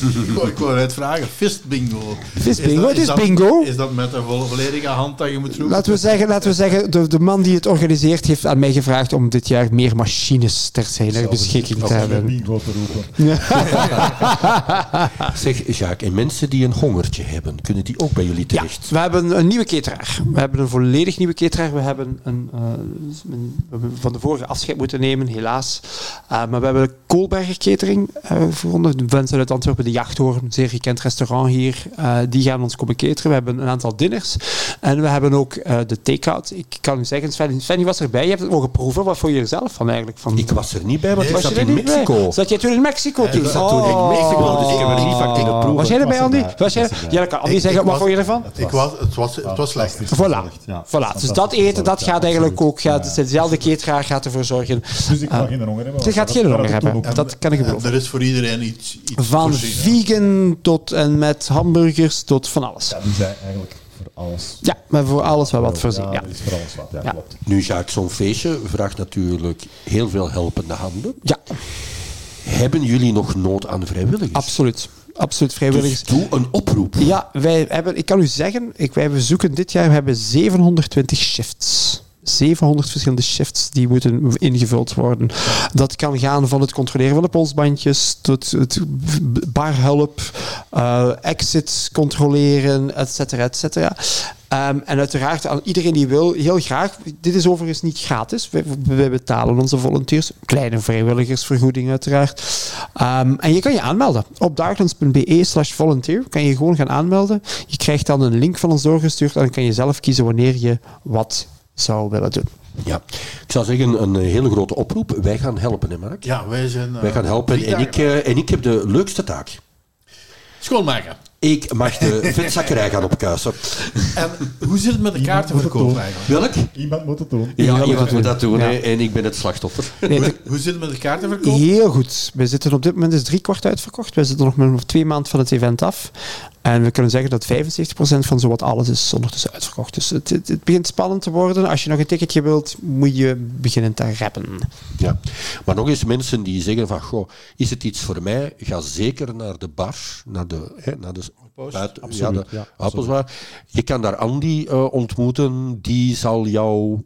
Ik wou net vragen, fist bingo. Fist Is bingo, dat- het is dat- bingo. Is dat met een vo- volledige hand dat je moet roepen? Laten we zeggen, laten we zeggen de, de man die het organiseert heeft aan mij gevraagd om dit jaar meer machines ter zijn beschikking te hebben. Bingo te roepen. Zeg, Jacques, en mensen die een hongertje hebben, kunnen die ook bij jullie Ja, terecht? we hebben een nieuwe cateraar. We hebben een volledig nieuwe cateraar. We hebben, een, eh, een- we hebben van de vorige afscheid moeten nemen, helaas. Eh, maar we hebben een Koolberger catering gevonden. De mensen uit Antwerpen, de Jachthoorn, een zeer gekend restaurant hier. eh, die gaan ons komen cateren. We hebben een aantal dinners. En we hebben ook eh, de take-out. Ik kan u zeggen, Sven, Sven was erbij. Je hebt het mogen proeven. Wat vond je er zelf van eigenlijk? Van, Ik was er niet bij, want ik Nee, zat je er in niet bij? Mexico. Zat jij toen in Mexico? Ik zat toen in Oh. Mexico, dus ik heb er niet van kunnen proeven. Was jij erbij, was Andy? Was jij? Was. Ja, dan kan Andy zeggen, ik wat was- vond je ervan? Ik was, het, was, het was slecht. Voilà. Ja, Voilà. Dus dat eten, dat gaat eigenlijk ook, gaat, dezelfde cateraar gaat ervoor zorgen. Dus ik ga geen honger hebben. Je gaat geen honger hebben, dat kan ik En beloven. Is voor iedereen iets, iets Van voorzien, vegan tot en met hamburgers tot van alles. Ja, die zijn eigenlijk voor alles. Ja, maar voor alles wel wat voorzien. Ja, Ja. is voor alles wat. Ja, Ja. klopt. Nu, Jacques, zo'n feestje vraagt natuurlijk heel veel helpende handen. ja, Hebben jullie nog nood aan vrijwilligers? absoluut. Absoluut vrijwilligers. Dus doe een oproep. Ja, wij hebben, ik kan u zeggen, ik, wij bezoeken dit jaar we hebben 720 shifts. 700 verschillende shifts die moeten ingevuld worden. Dat kan gaan van het controleren van de polsbandjes tot het barhulp, eh exits controleren, et cetera, et cetera. Ehm, en uiteraard aan iedereen die wil, heel graag. Dit is overigens niet gratis. Wij, wij betalen onze volunteers. Kleine vrijwilligersvergoeding uiteraard. Ehm, en je kan je aanmelden. Op darklands.be slash volunteer kan je gewoon gaan aanmelden. Je krijgt dan een link van ons doorgestuurd en dan kan je zelf kiezen wanneer je wat zou willen doen. Ja. Ik zou zeggen, een hele grote oproep. Wij gaan helpen, hè Mark? Ja, wij zijn... eh, Wij gaan helpen drie en ik, eh, en ik heb de leukste taak. schoonmaken. Ik mag de vetzakkerij gaan opkuisen. En hoe zit het met de kaartenverkoop eigenlijk? Welk? Iemand moet het doen. Ja, iemand iemand moet dat doen Ja. en ik ben het slachtoffer. Nee, de- Hoe zit het met de kaartenverkoop? Heel goed. We zitten op dit moment is drie kwart uitverkocht. We zitten nog maar twee maanden van het event af. En we kunnen zeggen dat 75% van zowat alles is ondertussen uitverkocht. Dus het, het, het begint spannend te worden. Als je nog een ticketje wilt, moet je beginnen te rappen. Ja. Maar nog eens mensen die zeggen van, goh, is het iets voor mij? Ga zeker naar de bar, naar de, hè, naar de buiten- ja, de. Je kan daar Andy eh, ontmoeten, die zal jou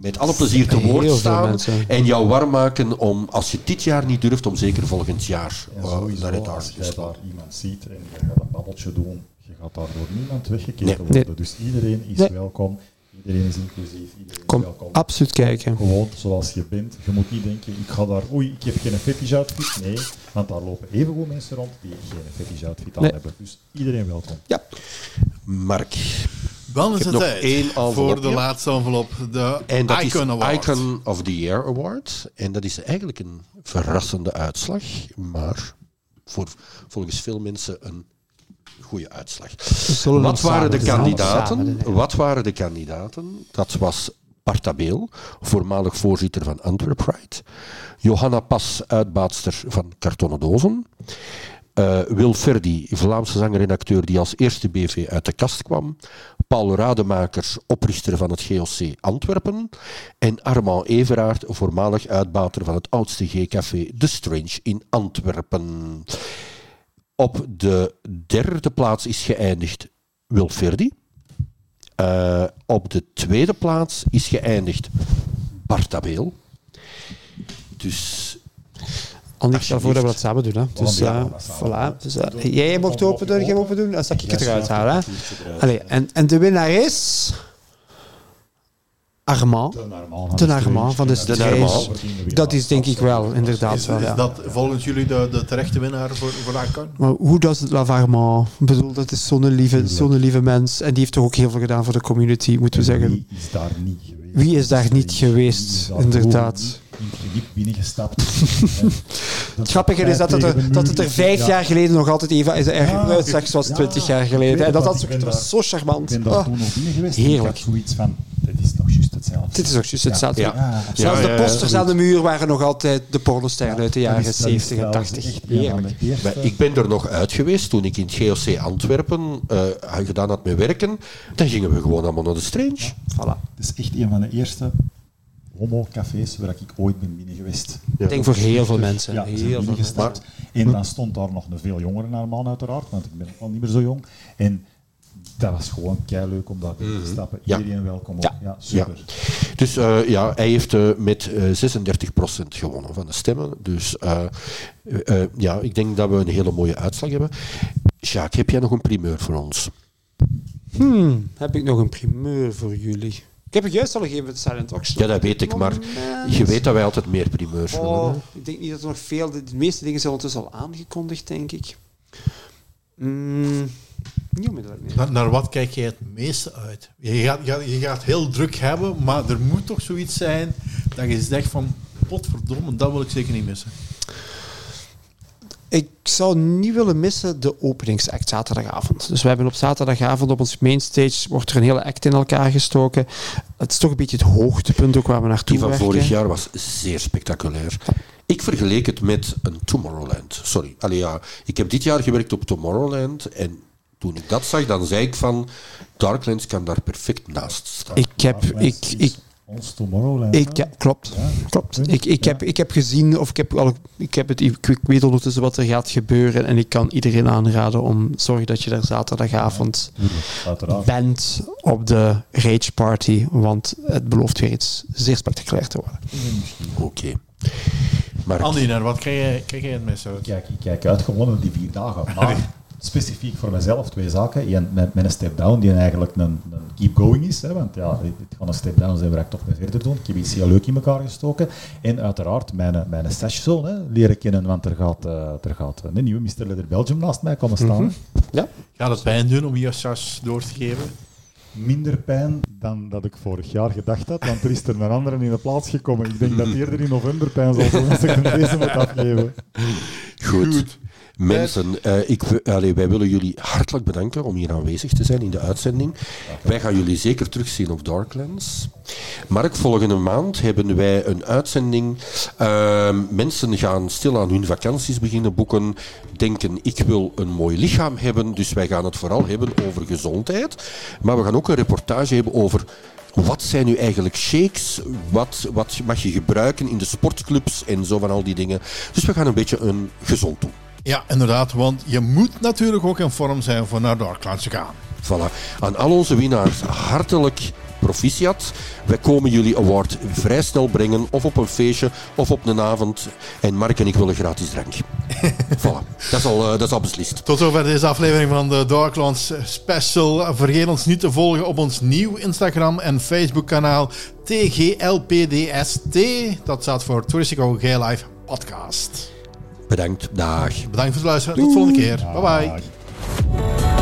met alle plezier te woord staan en jou warm maken om, als je dit jaar niet durft, om zeker volgend jaar eh, sowieso, naar het als gaan. daar iemand ziet en je gaat een babbeltje doen, je gaat daar door niemand weggekeken Nee. worden. Nee. Dus iedereen is Nee. welkom, iedereen is inclusief, iedereen Kom is welkom. absoluut kijken. Gewoon zoals je bent. Je moet niet denken, ik ga daar, oei, ik heb geen fetish outfit. Nee, want daar lopen evengoed mensen rond die geen fetish outfit aan Nee. hebben. Dus iedereen welkom. Ja. Mark. Dan is het nog tijd voor de laatste envelop, de En dat Icon is Award. Icon of the Year Award. En dat is eigenlijk een verrassende uitslag, maar voor volgens veel mensen een goede uitslag. Wat waren de kandidaten? Wat waren de kandidaten? Dat was Bart Tabeel, voormalig voorzitter van Antwerp Pride. Johanna Pas, uitbaatster van Kartonnen Dozen. Eh, Wil Verdi, Vlaamse zanger en acteur die als eerste BV uit de kast kwam. Paul Rademaker, oprichter van het GOC Antwerpen. En Armand Everaert, voormalig uitbater van het oudste G-café The Strange in Antwerpen. Op de derde plaats is geëindigd Wil Verdi. Eh, op de tweede plaats is geëindigd Bart Abeel. Dus Andy, ik stel voor dat we dat samen doen. Hè. Dus, ja, eh, voilà. Dus, eh, jij mocht open doen, jij open doen. Dan zal ik het eruit halen. Hè. Allee, en, en de winnaar is... Armand. De Armand van de. Armand. Dat is denk ik wel, inderdaad. Is, wel, is dat volgens jullie de, de terechte winnaar voor, voor Icon? Maar hoe does het Love Armand? Ik bedoel, dat is zo'n lieve, zo'n lieve mens. En die heeft toch ook heel veel gedaan voor de community, moeten we zeggen. Wie is daar niet geweest? Wie is daar niet geweest, inderdaad. In het binnengestapt. Het grappige is dat het, er, dat het er vijf jaar geleden nog altijd even is er Ja. uitzag zoals Ja, twintig jaar ik geleden. En dat, ik was zo Ik charmant. ben daar Oh, toen nog binnen geweest. en Ik Heerlijk. had zoiets van, dit is toch juist hetzelfde. dit is ook juist hetzelfde. Ja. Ja, Zelfs Ja, de posters aan de muur waren nog altijd de pornosterren uit de Dat jaren is- dat is 70 en trouwens 80. echt een van Heerlijk. ik ben er nog uit geweest toen ik in het GOC Antwerpen eh, gedaan had met werken. Dan gingen we gewoon allemaal naar de Strange. Voilà. Het is echt een van de eerste homo-cafés waar ik ooit ben binnen geweest. Ik denk voor heel veel mensen. Ja, heel veel mensen. binnengestapt. En dan stond daar nog een veel jongere naar man uiteraard, want ik ben ook al niet meer zo jong. En dat was gewoon kei leuk om daar binnen te stappen. Ja. Iedereen welkom. Ja. Ja, super. Dus eh, ja, hij heeft eh, met eh 36% gewonnen van de stemmen. Dus eh, eh, ja, ik denk dat we een hele mooie uitslag hebben. Jacques, heb jij nog een primeur voor ons? Hmm, heb ik nog een primeur voor jullie? Ik heb het juist al gegeven met Silent Auction. Ja, dat weet ik, maar Moment. je weet dat wij altijd meer primeurs willen. Oh, hè? ik denk niet dat er nog veel... De, de meeste dingen zijn ondertussen al aangekondigd, denk ik. Mm, niet onmiddellijk, nee. Naar, naar wat kijk jij het meeste uit? Je gaat, je, gaat, je gaat heel druk hebben, maar er moet toch zoiets zijn dat je zegt van, potverdomme, dat wil ik zeker niet missen. Ik zou niet willen missen de openingsact zaterdagavond. Dus we hebben op zaterdagavond op ons mainstage wordt er een hele act in elkaar gestoken. Het is toch een beetje het hoogtepunt ook waar we naartoe Die van werken. vorig jaar was zeer spectaculair. Ik vergeleek het met een Tomorrowland. Sorry. Allee, ja, ik heb dit jaar gewerkt op Tomorrowland en toen ik dat zag, dan zei ik van Darklands kan daar perfect naast staan. Ik heb, ik, ik, ons Tomorrowland. ik, ja, klopt. Ja, Klopt. Ik, ik, Ja. heb, ik heb gezien, of ik heb, al, ik, heb het, ik, weet ondertussen wat er gaat gebeuren. En ik kan iedereen aanraden om zorg dat je daar zaterdagavond bent op de Rage Party. Want het belooft weer iets zeer spectaculair te worden. Oké. Maar Andy, naar wat kijk jij, kijk jij het? Ik kijk, ik kijk uit gewoon op die vier dagen. Maar specifiek voor mezelf twee zaken. Eén met, met een step-down die eigenlijk een, een keep-going is. Hè, want ja, het gaat een step-down zijn waar ik toch mee verder doen. Ik heb iets heel leuk in elkaar gestoken. En uiteraard mijn, mijn stashzone hè, leren kennen. Want er gaat, eh, er gaat een nieuwe Mr. Leather Belgium naast mij komen staan. Ja. Gaat het pijn doen om je sas door te geven? Minder pijn dan dat ik vorig jaar gedacht had. Want er is er een andere in de plaats gekomen. Ik denk dat eerder in november pijn zal doen als ik hem deze moet afgeven. goed. Mensen, eh, ik, allee, wij willen jullie hartelijk bedanken om hier aanwezig te zijn in de uitzending. Wij gaan jullie zeker terugzien op Darklands. Mark, volgende maand hebben wij een uitzending. Uh, mensen gaan stil aan hun vakanties beginnen boeken. Denken, ik wil een mooi lichaam hebben. Dus wij gaan het vooral hebben over gezondheid. Maar we gaan ook een reportage hebben over wat zijn nu eigenlijk shakes? Wat, wat mag je gebruiken in de sportclubs en zo van al die dingen. Dus we gaan een beetje een gezond doen. Ja, inderdaad, want je moet natuurlijk ook in vorm zijn voor naar Darklands te gaan. Voilà. Aan al onze winnaars hartelijk proficiat. Wij komen jullie award vrij snel brengen, of op een feestje, of op een avond. En Mark en ik willen gratis drank. voilà, dat is, al, uh, dat is al beslist. Tot zover deze aflevering van de Darklands Special. Vergeet ons niet te volgen op ons nieuw Instagram en Facebook kanaal TGLPDST. Dat staat voor Touristico Gay Life Podcast. Bedankt. Dag. Bedankt voor het luisteren. Tot de volgende keer. Bye bye.